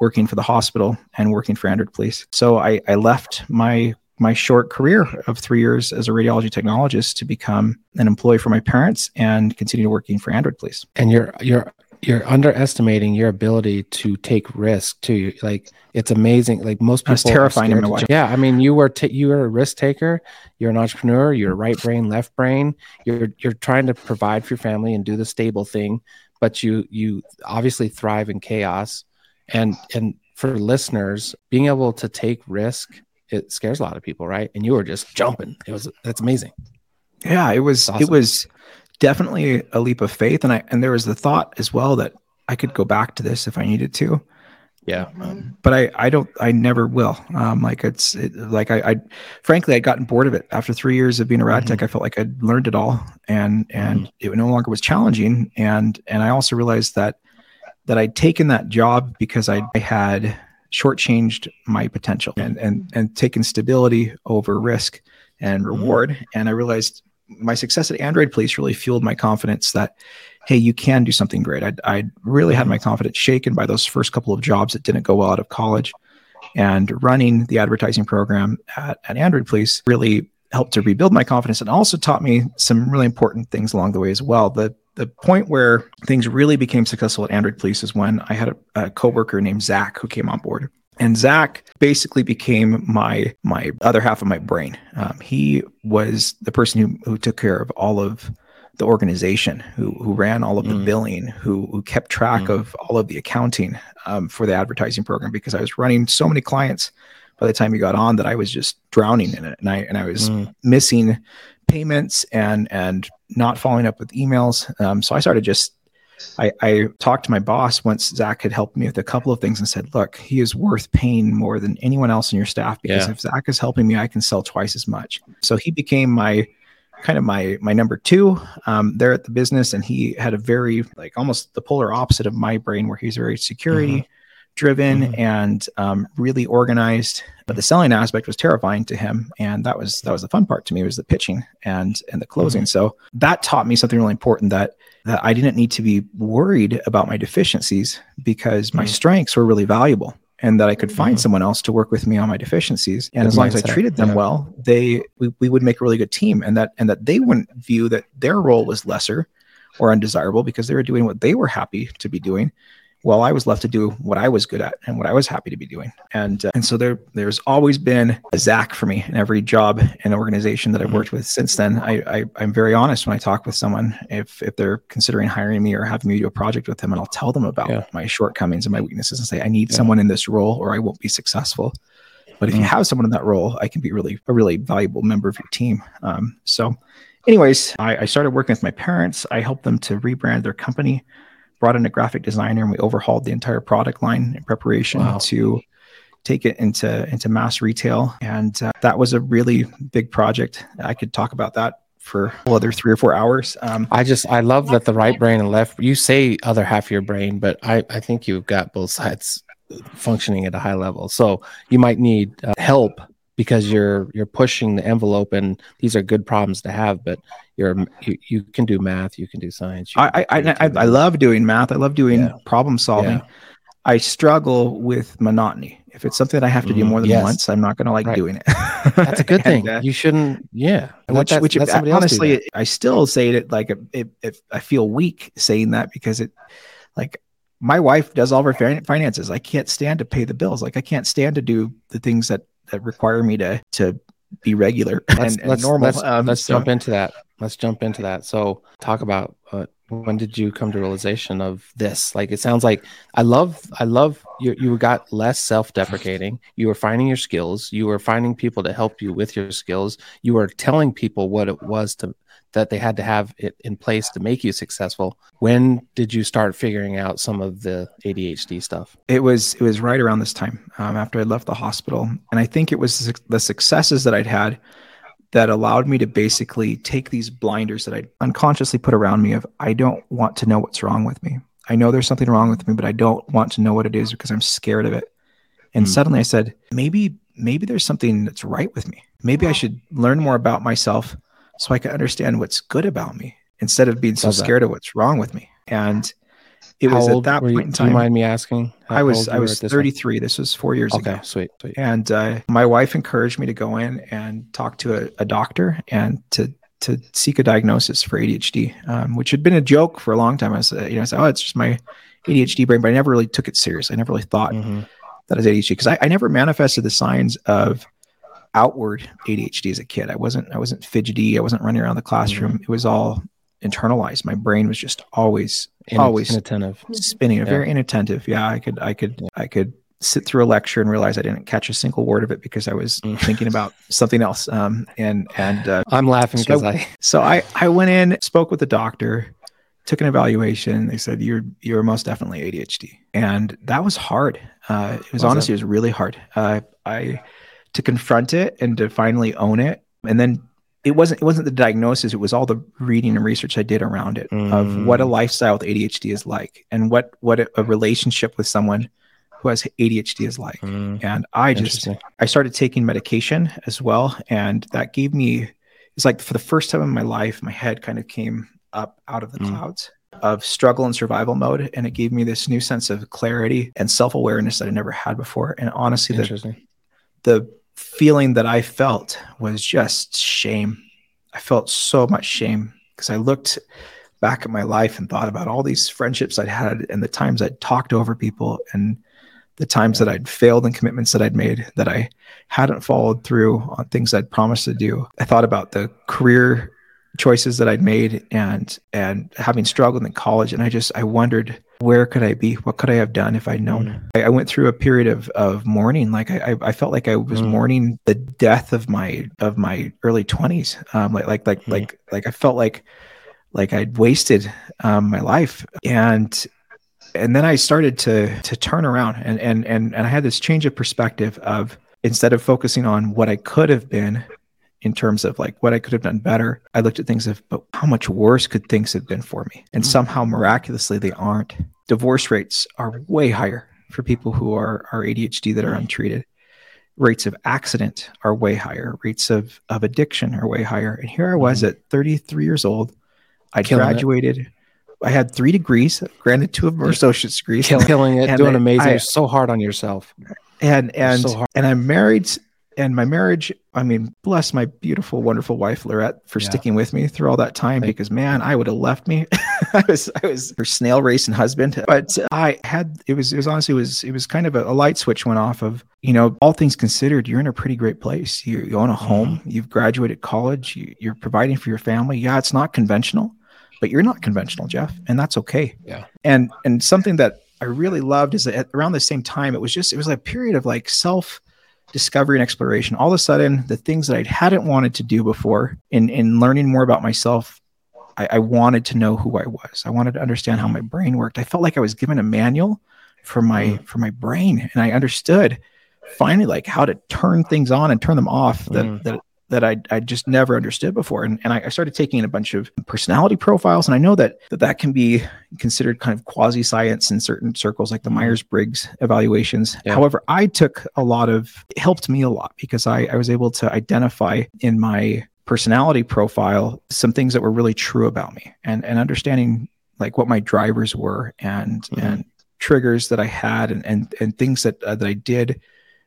working for the hospital and working for Android Police. So I, I left my my short career of three years as a radiology technologist to become an employee for my parents and continue working for Android Police. and you're you're you're underestimating your ability to take risk too. Like it's amazing. Like most people, That's terrifying in my life. Yeah, I mean, you were ta- you were a risk taker. You're an entrepreneur. You're right brain, left brain. You're you're trying to provide for your family and do the stable thing, but you you obviously thrive in chaos. And and for listeners, being able to take risk, it scares a lot of people, right? And you were just jumping. It was that's amazing. Yeah, it was Awesome. it was definitely a leap of faith, and I and there was the thought as well that I could go back to this if I needed to. Yeah. Mhm. but I, I don't, I never will. Um, like it's it, like I, I, frankly, I'd gotten bored of it after three years of being a rad tech. I felt like I'd learned it all, and and it no longer was challenging. And and I also realized that that I'd taken that job because I, I had shortchanged my potential and and and taken stability over risk and mm-hmm. reward. And I realized my success at Android Police really fueled my confidence that hey, you can do something great. I I really had my confidence shaken by those first couple of jobs that didn't go well out of college, and running the advertising program at, at Android Police really helped to rebuild my confidence and also taught me some really important things along the way as well. The the point where things really became successful at Android Police is when I had a, a coworker named Zach who came on board. And Zach basically became my my other half of my brain. Um, he was the person who, who took care of all of the organization, who who ran all of the Mm. billing, who who kept track Mm. of all of the accounting um, for the advertising program because I was running so many clients by the time he got on that I was just drowning in it, and I and I was Mm. missing payments and and not following up with emails. Um, so I started just I, I talked to my boss once Zach had helped me with a couple of things and said, look, he is worth paying more than anyone else in your staff because Yeah. if Zach is helping me, I can sell twice as much. So he became my kind of my my number two um, there at the business, and he had a very like almost the polar opposite of my brain, where he's very security driven Mhm. and um, really organized. But the selling aspect was terrifying to him, and that was that was the fun part to me was the pitching and and the closing. So that taught me something really important that that I didn't need to be worried about my deficiencies because my Mhm. strengths were really valuable and that I could find Mhm. someone else to work with me on my deficiencies. And Good as long as I treated them yeah. well, they we, we would make a really good team and that and that they wouldn't view that their role was lesser or undesirable because they were doing what they were happy to be doing. While I was left to do what I was good at and what I was happy to be doing, and uh, and so there there's always been a Zach for me in every job and organization that I've Mhm. worked with since then. I, I I'm very honest when I talk with someone if if they're considering hiring me or having me do a project with them, and I'll tell them about Yeah. my shortcomings and my weaknesses and say I need Yeah. someone in this role or I won't be successful. But if you Mm. have someone in that role, I can be really a really valuable member of your team. Um, so, anyways, I, I started working with my parents. I helped them to rebrand their company, brought in a graphic designer, and we overhauled the entire product line in preparation Wow. to take it into into mass retail. And uh, that was a really big project. I could talk about that for other three or four hours. Um, I just I love that the right brain and left you say other half of your brain, but I I think you've got both sides functioning at a high level. So you might need uh, help because you're you're pushing the envelope, and these are good problems to have. But you're you, you can do math, you can do science. can I, do I, I, I. I love doing math. I love doing Yeah. problem solving. Yeah. I struggle with monotony. If it's something that I have to do Mhm. more than Yes. once, I'm not going to like Right. doing it. That's a good And, thing. uh, you shouldn't. Yeah. Which, that- which honestly. I still say it like it, it, I feel weak saying that because it, like, my wife does all of her finances. I can't stand to pay the bills. Like, I can't stand to do the things that that require me to to be regular let's and, and let's normal. let's, Um, let's so- jump into that. Let's jump into that. So talk about uh, when did you come to realization of this? Like it sounds like I love I love you. You got less self-deprecating. You were finding your skills. You were finding people to help you with your skills. You were telling people what it was to that they had to have it in place to make you successful. When did you start figuring out some of the ADHD stuff? it was it was right around this time um, after I left the hospital, and I think it was the successes that I'd had that allowed me to basically take these blinders that I unconsciously put around me of I don't want to know what's wrong with me. I know there's something wrong with me, but I don't want to know what it is because I'm scared of it. And Mm. suddenly I said, maybe maybe there's something that's right with me. Maybe I should learn more about myself so I can understand what's good about me instead of being so Love that. scared of what's wrong with me. And it How was at that were you- point in Do you mind me asking? I was I was at this time? 33. This was four years Okay, ago, sweet, sweet. and uh, my wife encouraged me to go in and talk to a, a doctor and to to seek a diagnosis for ADHD, um, which had been a joke for a long time. I was, uh, you know, I said, "Oh, it's just my ADHD brain," but I never really took it serious. I never really thought Mhm. that is ADHD because I, I never manifested the signs of outward ADHD as a kid. I wasn't I wasn't fidgety. I wasn't running around the classroom. It was all internalized. My brain was just always In- always inattentive. spinning Yeah. very inattentive yeah i could i could Yeah. i could sit through a lecture and realize I didn't catch a single word of it because I was Mm. thinking about something else. Um, and and uh, I'm laughing So- because I so I I went in, spoke with the doctor, took an evaluation. They said you're you're most definitely ADHD, and that was hard. Uh, it was Was honestly it was really hard. Uh, I to confront it and to finally own it, and then it wasn't it wasn't the diagnosis. It was all the reading and research I did around it of what a Mm. lifestyle with ADHD is like, and what what a, relationship with someone who has ADHD is like. Mm, And I just i started taking medication as well, and that gave me it's like for the first time in my life, my head kind of came up out of the Mm. clouds of struggle and survival mode, and it gave me this new sense of clarity and self awareness that I never had before. And honestly, the interesting. The feeling that I felt was just shame. I felt so much shame because I looked back at my life and thought about all these friendships I'd had and the times I'd talked over people and the times that I'd failed in commitments that I'd made that I hadn't followed through on things I'd promised to do. I thought about the career choices that I'd made and and having struggled in college and I just I wondered where could I be? What could I have done if I'd known? I, I went through a period of of mourning. Like I, I- I felt like I was Mm. mourning the death of my of my early twenties. Um, like like like Mm. like like I felt like like I'd wasted um, my life, and and then I started to to turn around, and and and and I had this change of perspective of instead of focusing on what I could have been in terms of like what I could have done better, I looked at things of but how much worse could things have been for me, and Mm. somehow miraculously they aren't. Divorce rates are way higher for people who are are ADHD that are untreated. Rates of accident are way higher. Rates of of addiction are way higher. And here I was at 33 years old. I Mm-hmm. It. graduated. I had three degrees, granted two of them were associate's degrees, Kill, killing it, And doing I- amazing. I- You're so hard on yourself. and and so hard. and I'm married. And my marriage, I mean, bless my beautiful, wonderful wife Lorette for Yeah. sticking with me through all that time. Thank- because man, I would have left me. I was, I was her snail racing husband. But I had, it was, it was honestly, it was, it was kind of a, a light switch went off of, you know, all things considered, you're in a pretty great place. You, you own a mm-hmm. home. You've graduated college. You, you're providing for your family. Yeah, it's not conventional, but you're not conventional, Jeff, and that's okay. Yeah. And and something that I really loved is that at around the same time, it was just it was like a period of like self discovery and exploration. All of a sudden, the things that I hadn't wanted to do before, in in learning more about myself, I, I wanted to know who I was. I wanted to understand how my brain worked. I felt like I was given a manual for my for my brain, and I understood finally like how to turn things on and turn them off that Mm. that that I I just never understood before. And and I, I started taking a bunch of personality profiles, and I know that that, that can be considered kind of quasi science in certain circles, like the Mhm. Myers Briggs evaluations. Yeah. However, I took a lot of it helped me a lot because I, I was able to identify in my personality profile some things that were really true about me and and understanding like what my drivers were and Mhm. and triggers that I had and and and things that uh, that I did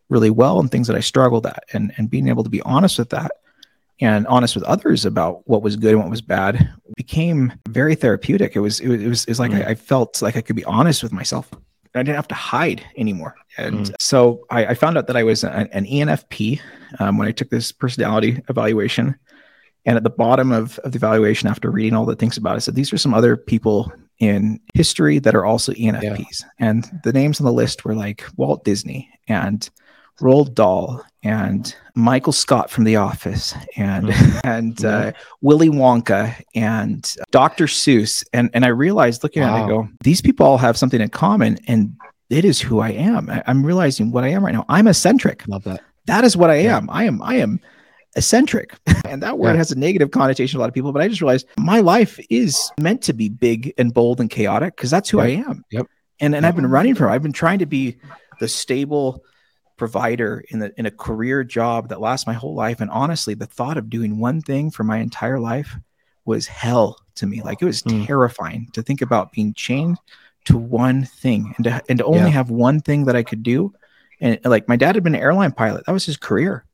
really well and things that I struggled at and and being able to be honest with that and honest with others about what was good and what was bad became very therapeutic. It was it was it was, it was like Mm. I, I felt like I could be honest with myself. I didn't have to hide anymore. And Mm. so I, I found out that I was an, an ENFP um, when I took this personality evaluation. And at the bottom of, of the evaluation, after reading all the things about it, I said, these are some other people in history that are also ENFPs. And the names on the list were like Walt Disney and Roald Dahl and Michael Scott from The Office and and uh, Willy Wonka and Dr. Seuss. And and I realized looking at it, I go, these people all have something in common, and it is who I am. I, I'm realizing what I am right now. I'm eccentric. Love that. That is what I Yeah. am. I am. I am eccentric, and that word Yeah. has a negative connotation to a lot of people. But I just realized my life is meant to be big and bold and chaotic because that's who I am. Yep. And and Yep. I've been running from. I've been trying to be the stable provider in the in a career job that lasts my whole life. And honestly, the thought of doing one thing for my entire life was hell to me. Like it was Mm. terrifying to think about being chained to one thing and to and to only Yeah. have one thing that I could do. And like my dad had been an airline pilot. That was his career.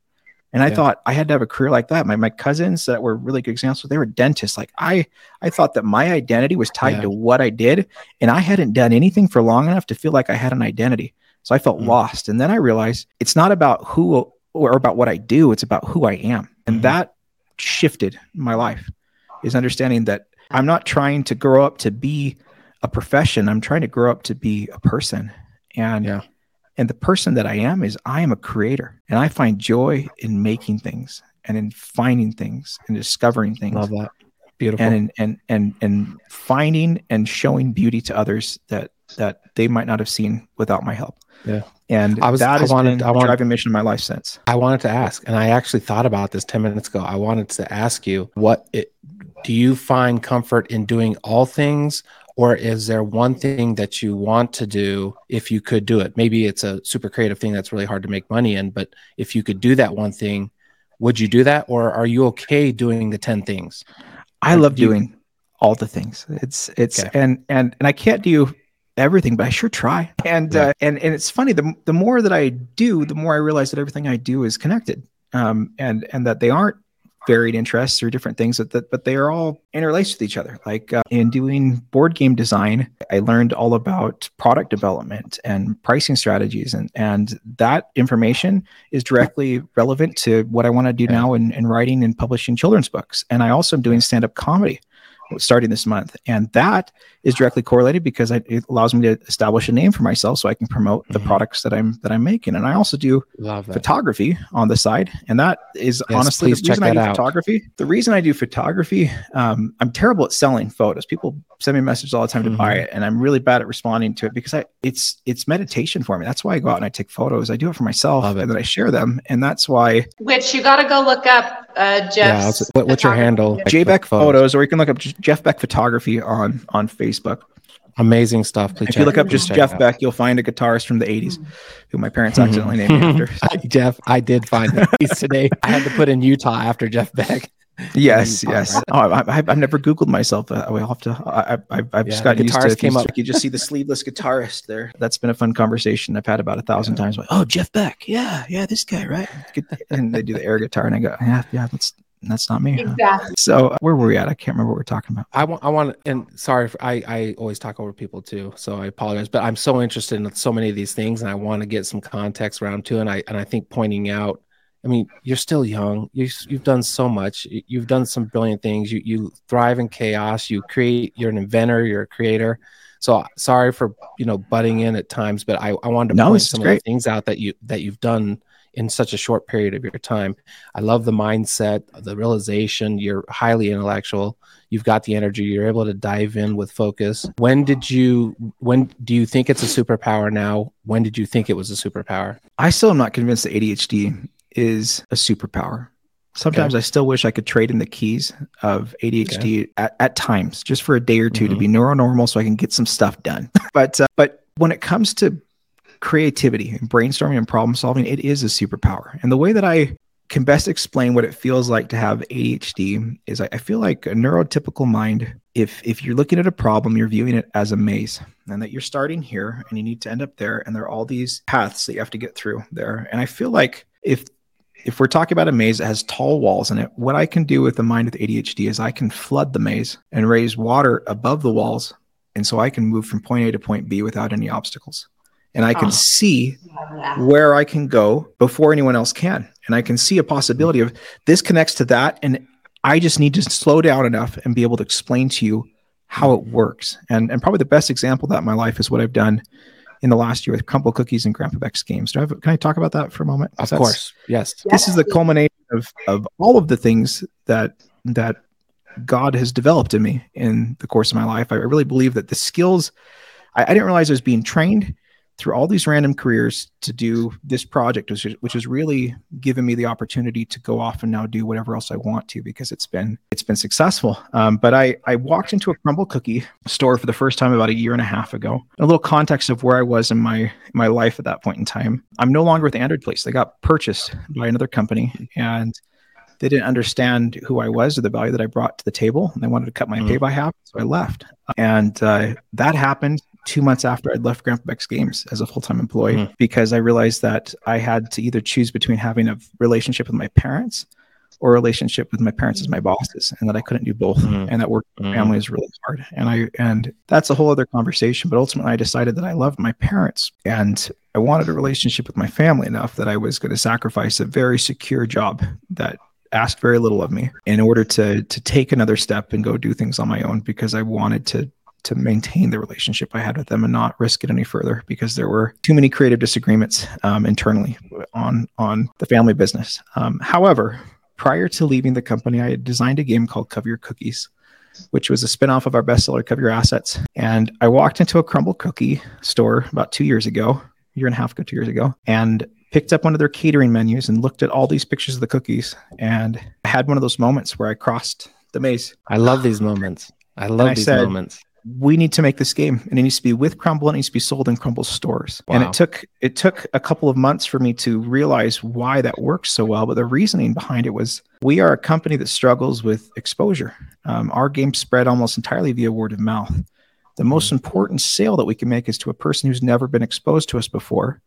And I Yeah. thought I had to have a career like that. My my cousins that were really good examples, they were dentists. Like I I thought that my identity was tied Yeah. to what I did. And I hadn't done anything for long enough to feel like I had an identity. So I felt Mm. lost. And then I realized it's not about who or about what I do, it's about who I am. And Mhm. that shifted my life is understanding that I'm not trying to grow up to be a profession. I'm trying to grow up to be a person. And Yeah. And the person that I am is I am a creator and I find joy in making things and in finding things and discovering things. Love that. Beautiful. And and and and finding and showing beauty to others that that they might not have seen without my help. Yeah. And I was- that I has wanted- been I wanted- driving mission of my life since. I wanted to ask, and I actually thought about this 10 minutes ago. I wanted to ask you what it, do you find comfort in doing all things, or is there one thing that you want to do if you could do it? Maybe it's a super creative thing that's really hard to make money in, but if you could do that one thing, would you do that, or are you okay doing the 10 things? I love do you- doing all the things. It's it's Okay. and and and I can't do everything, but I sure try. And Yeah. uh, and and it's funny. The the more that I do, the more I realize that everything I do is connected. Um, and and that they aren't varied interests or different things that, that but they are all interlaced with each other like uh, in doing board game design i learned all about product development and pricing strategies and and that information is directly relevant to what i want to do now in, in writing and publishing children's books and i also am doing stand-up comedy starting this month. And that is directly correlated because I, it allows me to establish a name for myself so i can promote the Mhm. products that i'm that i'm making. And i also do photography on the side. And that is Yes, honestly the reason i do out. photography. The reason i do photography um, i'm terrible at selling photos. People send me messages all the time to buy Mhm. it and i'm really bad at responding to it because i it's it's meditation for me. That's why i go out and i take photos. I do it for myself and then i share them. And that's why Which you got to go look up, uh, Jeff's. Yeah, what- what's your handle? Like, jbeck like photos. photos or you can look up jeff beck photography on on facebook Amazing stuff. Please if you look up just jeff beck you'll find a guitarist from the 80s who my parents accidentally named after I- Jeff, I did find that piece today. I had to put in Utah after Jeff Beck. Yes, yes. Oh, I, I've, I've never Googled myself. Uh, I'll have to. I, I, I've, I've just Yeah, got the used to. guitarist if you, came up- you just see the sleeveless guitarist there. That's been a fun conversation I've had about a thousand times. Like, oh, Jeff Beck. Yeah, yeah, this guy, right? And they do the air guitar, and I go, yeah, yeah, that's that's not me. Exactly. So uh, where were we at? I can't remember what we're talking about. I want, I want, and sorry, for, I, I always talk over people too, so I apologize. But I'm so interested in so many of these things, and I want to get some context around too. And I, and I think pointing out, I mean, you're still young. You, you've done so much. You- You've done some brilliant things. You, you thrive in chaos. You create. You're an inventor. You're a creator. So uh, sorry for you know butting in at times, but I, I wanted to No, point some of the things out that you that you've done in such a short period of your time. I love the mindset, the realization. You're highly intellectual. You've got the energy. You're able to dive in with focus. When did you? When do you think it's a superpower now? When did you think it was a superpower? I still am not convinced that ADHD is a superpower. Sometimes I still wish I could trade in the keys of ADHD at, at times, just for a day or 2 to Mhm. be neuronormal, so I can get some stuff done. but uh, but when it comes to creativity and brainstorming and problem solving, it is a superpower. And the way that I can best explain what it feels like to have ADHD is I, I feel like a neurotypical mind. If if you're looking at a problem, you're viewing it as a maze, and that you're starting here and you need to end up there, and there are all these paths that you have to get through there. And I feel like if if we're talking about a maze that has tall walls in it, what I can do with the mind with ADHD is I can flood the maze and raise water above the walls. And so I can move from point A to point B without any obstacles. And I can Oh. see where I can go before anyone else can. And I can see a possibility of this connects to that. And I just need to slow down enough and be able to explain to you how it works. And, and probably the best example of that in my life is what I've done in the last year with Crumbl Cookies and Grandpa Beck's games. Do I have, can I talk about that for a moment? Of that's- course, yes. this is the culmination of, of all of the things that that God has developed in me in the course of my life. I really believe that the skills I, I didn't realize I was being trained through all these random careers to do this project, which is, which has really given me the opportunity to go off and now do whatever else I want to because it's been it's been successful. Um, but I I walked into a Crumbl cookie store for the first time about a year and a half ago. A little context of where I was in my my life at that point in time. I'm no longer with the Android Police. They got purchased by another company and they didn't understand who I was or the value that I brought to the table. And they wanted to cut my Mm. pay by half. So I left. And uh, that happened two months after I'd left Grandpa Beck's Games as a full time employee Mm. because I realized that I had to either choose between having a relationship with my parents or a relationship with my parents as my bosses and that I couldn't do both. Mm. And that work Mhm. family is really hard. And I and that's a whole other conversation. But ultimately I decided that I loved my parents and I wanted a relationship with my family enough that I was going to sacrifice a very secure job that asked very little of me in order to to take another step and go do things on my own because I wanted to to maintain the relationship I had with them and not risk it any further because there were too many creative disagreements um, internally on on the family business. Um, however, prior to leaving the company, I had designed a game called Cover Your Cookies, which was a spinoff of our bestseller Cover Your Assets. And I walked into a Crumbl cookie store about two years ago, a year and a half ago, two years ago, and picked up one of their catering menus and looked at all these pictures of the cookies. And I had one of those moments where I crossed the maze. I love these moments. I love these said, moments. We need to make this game and it needs to be with Crumbl. It needs to be sold in Crumbl stores. And it took it took a couple of months for me to realize why that works so well. But the reasoning behind it was we are a company that struggles with exposure. Um, our game spread almost entirely via word of mouth. The most important sale that we can make is to a person who's never been exposed to us before.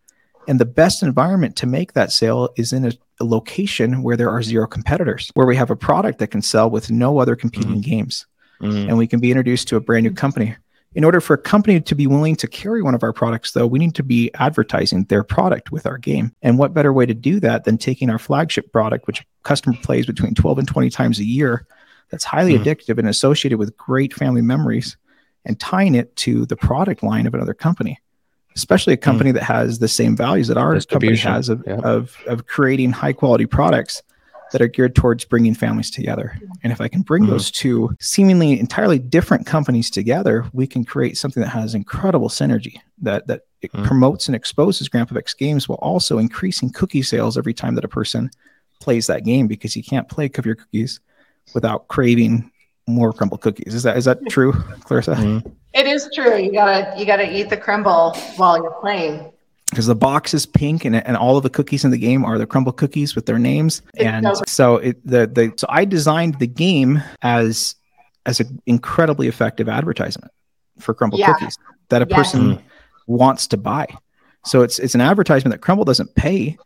And the best environment to make that sale is in a, a location where there are zero competitors, where we have a product that can sell with no other competing games Mm. and we can be introduced to a brand new company. In order for a company to be willing to carry one of our products, though, we need to be advertising their product with our game. And what better way to do that than taking our flagship product, which a customer plays between 12 and 20 times a year, that's highly Mhm. addictive and associated with great family memories, and tying it to the product line of another company, especially a company that has the same values that our company has of, yeah. of, of creating high quality products that are geared towards bringing families together. And if I can bring Mhm. those two seemingly entirely different companies together, we can create something that has incredible synergy that that it Mhm. promotes and exposes Grandpa Beck's games while also increasing cookie sales every time that a person plays that game because you can't play Cover Your Cookies without craving more Crumbl cookies. Is that is that true, Clarissa? Mm. It is true. You gotta you gotta eat the Crumbl while you're playing. Because the box is pink and, and all of the cookies in the game are the Crumbl cookies with their names. It's and so- so it the the so i designed the game as as an incredibly effective advertisement for Crumbl Yeah. cookies that a Yes. person mm. wants to buy. So it's it's an advertisement that Crumbl doesn't pay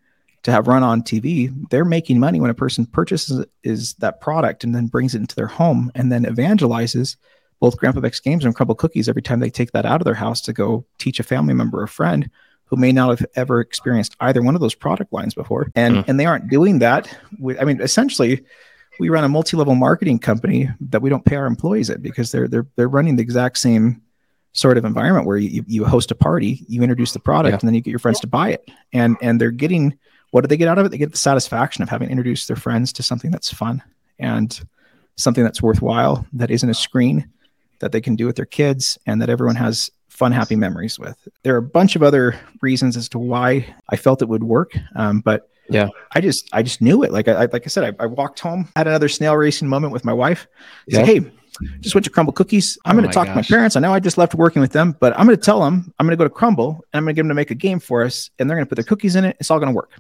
to have run on tv they're making money when a person purchases is that product and then brings it into their home and then evangelizes both Grandpa Beck's games and Crumbl Cookies every time they take that out of their house to go teach a family member or friend who may not have ever experienced either one of those product lines before. And Mm. and they aren't doing that. With, I mean, essentially, we run a multi-level marketing company that we don't pay our employees at because they're they're they're running the exact same sort of environment where you, you host a party, you introduce the product, Yeah. and then you get your friends to buy it. And and they're getting what do they get out of it? They get the satisfaction of having introduced their friends to something that's fun and something that's worthwhile that isn't a screen that they can do with their kids and that everyone has fun, happy memories with. There are a bunch of other reasons as to why I felt it would work, um, but Yeah. I just I just knew it. Like I like I said, I, I walked home, had another snail racing moment with my wife. Said, hey, just went to Crumbl Cookies. I'm Oh going to talk to my parents. I know I just left working with them, but I'm going to tell them I'm going to go to Crumbl and I'm going to get them to make a game for us, and they're going to put their cookies in it. It's all going to work.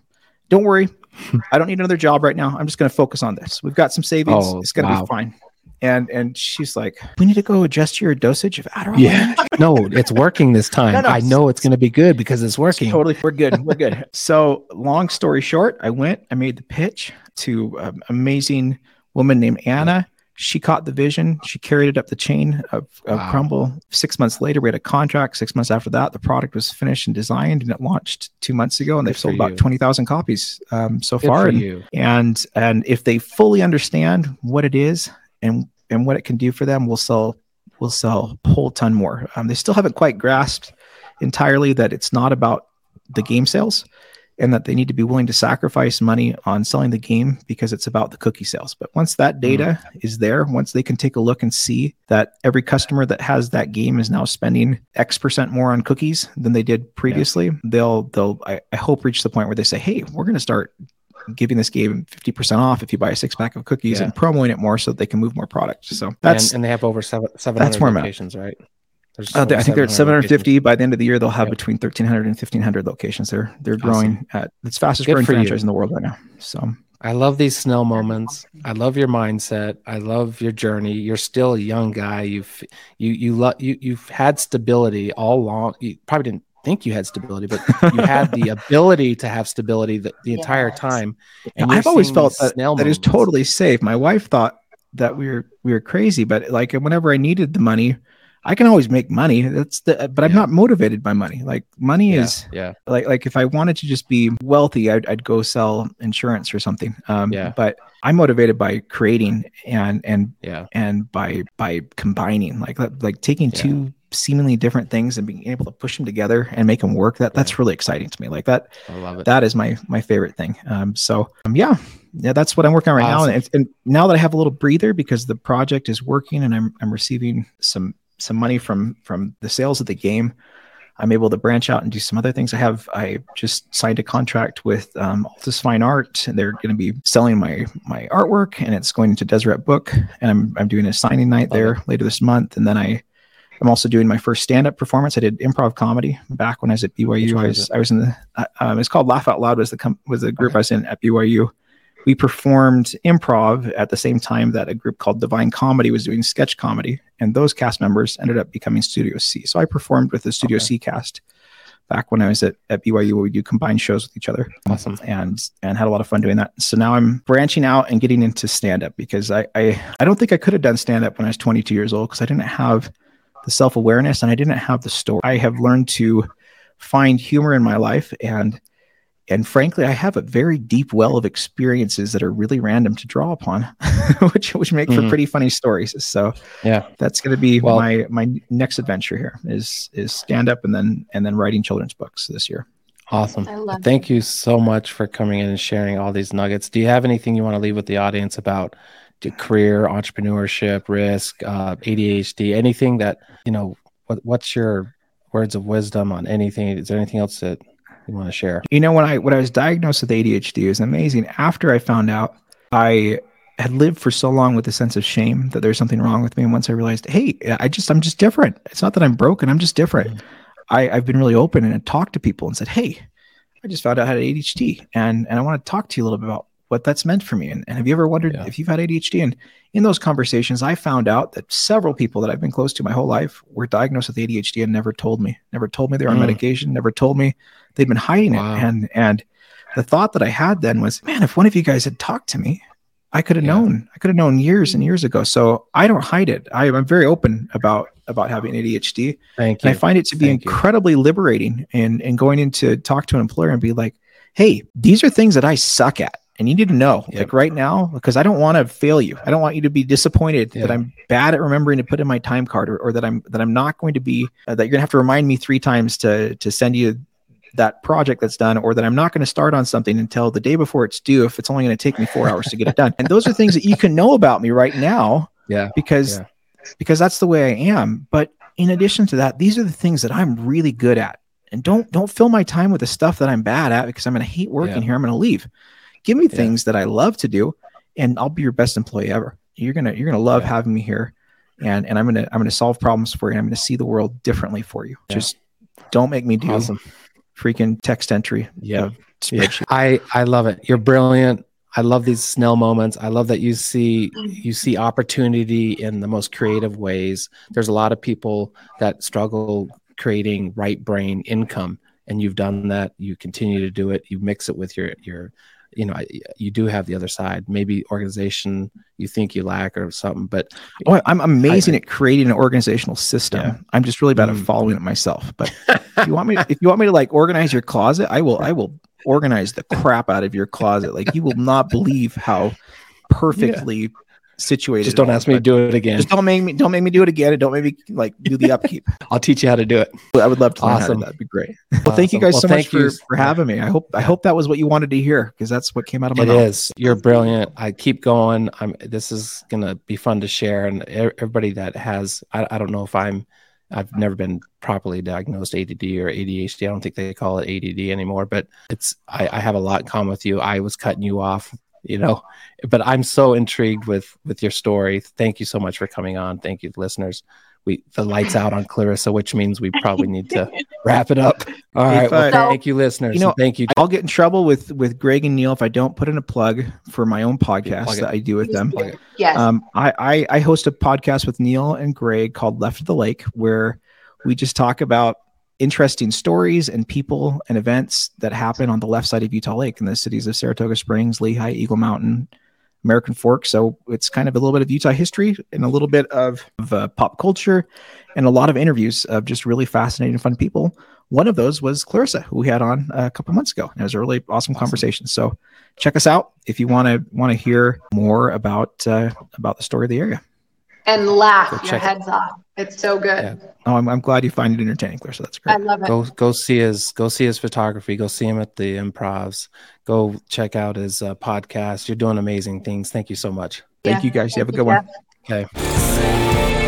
Don't worry. I don't need another job right now. I'm just going to focus on this. We've got some savings. Oh, it's going to wow. be fine. And and she's like, we need to go adjust your dosage of Adderall. Yeah. no, it's working this time. No, no. I know it's going to be good because it's working. Totally, we're good. We're good. so, long story short, I went. I made the pitch to an amazing woman named Anna. She caught the vision. She carried it up the chain of, of Wow. Crumbl. Six months later, we had a contract. Six months after that, the product was finished and designed, and it launched two months ago. And they've sold for about twenty thousand copies um, so Good far. And, you. and and if they fully understand what it is and and what it can do for them, we'll sell we'll sell a whole ton more. Um, they still haven't quite grasped entirely that it's not about the game sales and that they need to be willing to sacrifice money on selling the game because it's about the cookie sales. But once that data is there, once they can take a look and see that every customer that has that game is now spending X percent more on cookies than they did previously, they'll they'll I, I hope reach the point where they say, Hey, we're gonna start giving this game 50% off if you buy a six pack of cookies Yeah. and promoting it more so that they can move more product. So that's and, and they have over seven, 700 where I'm at. locations, right? Uh, they- I think they're at 700 750. By the end of the year, they'll have Yep. between 1,300 and 1,500 locations. They're they're Awesome. growing at it's fastest Good growing for you. franchise in the world right now. So I love these Snell moments. I love your mindset. I love your journey. You're still a young guy. You've you you love you you've had stability all along. You probably didn't think you had stability, but you had the ability to have stability the, the entire time. And I've always felt these that Snell that is totally safe. My wife thought that we were we were crazy, but like whenever I needed the money, I can always make money. That's the, but I'm Yeah. not motivated by money. Like money yeah, is yeah, like, like if I wanted to just be wealthy, I'd, I'd go sell insurance or something. Um, Yeah. but I'm motivated by creating and, and, yeah, and by, by combining like, like taking Yeah. two seemingly different things and being able to push them together and make them work. That that's really exciting to me. Like that, I love it. that is my my favorite thing. Um, so um, yeah, yeah, that's what I'm working on right Awesome. now. And, and now that I have a little breather because the project is working and I'm I'm receiving some some money from from the sales of the game, I'm able to branch out and do some other things. I have I just signed a contract with um, Altus Fine Art. and They're going to be selling my my artwork, and it's going into Deseret Book. And I'm I'm doing a signing night there later this month, and then I. I'm also doing my first stand-up performance. I did improv comedy back when I was at BYU. I was I was in the uh, um, it's called Laugh Out Loud was the com- was the group I was in at BYU. We performed improv at the same time that a group called Divine Comedy was doing sketch comedy, and those cast members ended up becoming Studio C. So I performed with the Studio Okay. C cast back when I was at, at BYU, where we do combined shows with each other Awesome. and and had a lot of fun doing that. So now I'm branching out and getting into stand up because I, I I don't think I could have done stand up when I was 22 years old because I didn't have the self awareness and I didn't have the story. I have learned to find humor in my life and and frankly, I have a very deep well of experiences that are really random to draw upon, which which make for Mhm. pretty funny stories. So Yeah. that's going to be Well- my my next adventure here is is stand up and then and then writing children's books this year. Awesome. I love Thank you so much for coming in and sharing all these nuggets. Do you have anything you want to leave with the audience about the career, entrepreneurship, risk, uh, ADHD, anything that, you know, what, what's your words of wisdom on anything? Is there anything else that you want to share? You know, when I when I was diagnosed with ADHD, it was amazing. After I found out, I had lived for so long with a sense of shame that there's something wrong with me. And once I realized, hey, I just I'm just different. It's not that I'm broken. I'm just different. I, I've been really open and talked to people and said, hey, I just found out I had ADHD, and and I want to talk to you a little bit about what that's meant for me. And, and have you ever wondered Yeah. if you've had ADHD? And in those conversations, I found out that several people that I've been close to my whole life were diagnosed with ADHD and never told me, never told me they were on Mm. medication, never told me they'd been hiding Wow. it. And and the thought that I had then was, man, if one of you guys had talked to me, I could have Yeah. known. I could have known years and years ago. So I don't hide it. I, I'm very open about about having ADHD. Thank you. And I find it to be Thank you. incredibly liberating and and going into talk to an employer and be like, hey, these are things that I suck at. And you need to know, Yep. like right now, because I don't want to fail you. I don't want you to be disappointed Yeah. that I'm bad at remembering to put in my time card, or, or that I'm that I'm not going to be uh, that you're gonna have to remind me three times to to send you that project that's done, or that I'm not going to start on something until the day before it's due if it's only going to take me four hours to get it done. And those are things that you can know about me right now yeah. because Yeah. because that's the way I am. But in addition to that, these are the things that I'm really good at. And don't don't fill my time with the stuff that I'm bad at because I'm going to hate working Yeah. here. I'm going to leave. Give me Yeah. things that I love to do, and I'll be your best employee ever. You're gonna you're gonna love Yeah. having me here, and and I'm gonna I'm gonna solve problems for you. I'm gonna see the world differently for you. Yeah. Just don't make me do Awesome. freaking text entry. Yeah. Spreadsheet. I I love it. You're brilliant. I love these Snell moments. I love that you see you see opportunity in the most creative ways. There's a lot of people that struggle creating right brain income, and you've done that. You continue to do it. You mix it with your your, you know, you do have the other side. Maybe organization you think you lack or something, but Oh, I'm amazing at creating an organizational system. Yeah. I'm just really bad Mm. at following it myself. But if you want me, if you want me to like organize your closet, I will. I will organize the crap out of your closet. Like you will not believe how perfectly situated. just don't all ask me to do it again. Just don't make me. Don't make me do it again. And don't make me like do the upkeep. I'll teach you how to do it. I would love to learn how to. Awesome. That'd be great. Well, thank you guys Well, so much thank for, for having me. I hope I hope that was what you wanted to hear because that's what came out of my It mouth. is. You're brilliant. I keep going. I'm. This is gonna be fun to share, and everybody that has. I, I don't know if I'm. I've never been properly diagnosed ADD or ADHD. I don't think they call it ADD anymore. But it's. I, I have a lot in common with you. I was cutting you off. You know, but I'm so intrigued with with your story. Thank you so much for coming on. Thank you, listeners. We the lights out on Clarissa, which means we probably need to wrap it up. All If right. Well, I- thank you, listeners. You know, thank you. I'll get in trouble with with Greg and Neil if I don't put in a plug for my own podcast that I do with them. Plug. Yes. Um, I, I I host a podcast with Neil and Greg called Left of the Lake, where we just talk about interesting stories and people and events that happen on the left side of Utah Lake in the cities of Saratoga Springs, Lehi, Eagle Mountain, American Fork. So it's kind of a little bit of Utah history and a little bit of, of uh, pop culture and a lot of interviews of just really fascinating, fun people. One of those was Clarissa, who we had on a couple months ago. It was a really awesome, awesome. conversation. So check us out if you want to want to hear more about uh, about the story of the area. And laugh your heads it. off. It's so good. Yeah. Oh, I'm, I'm glad you find it entertaining, So That's great. I love it. Go go see his go see his photography. Go see him at the Improvs. Go check out his uh, podcast. You're doing amazing things. Thank you so much. Thank you guys. You have a good one. Okay.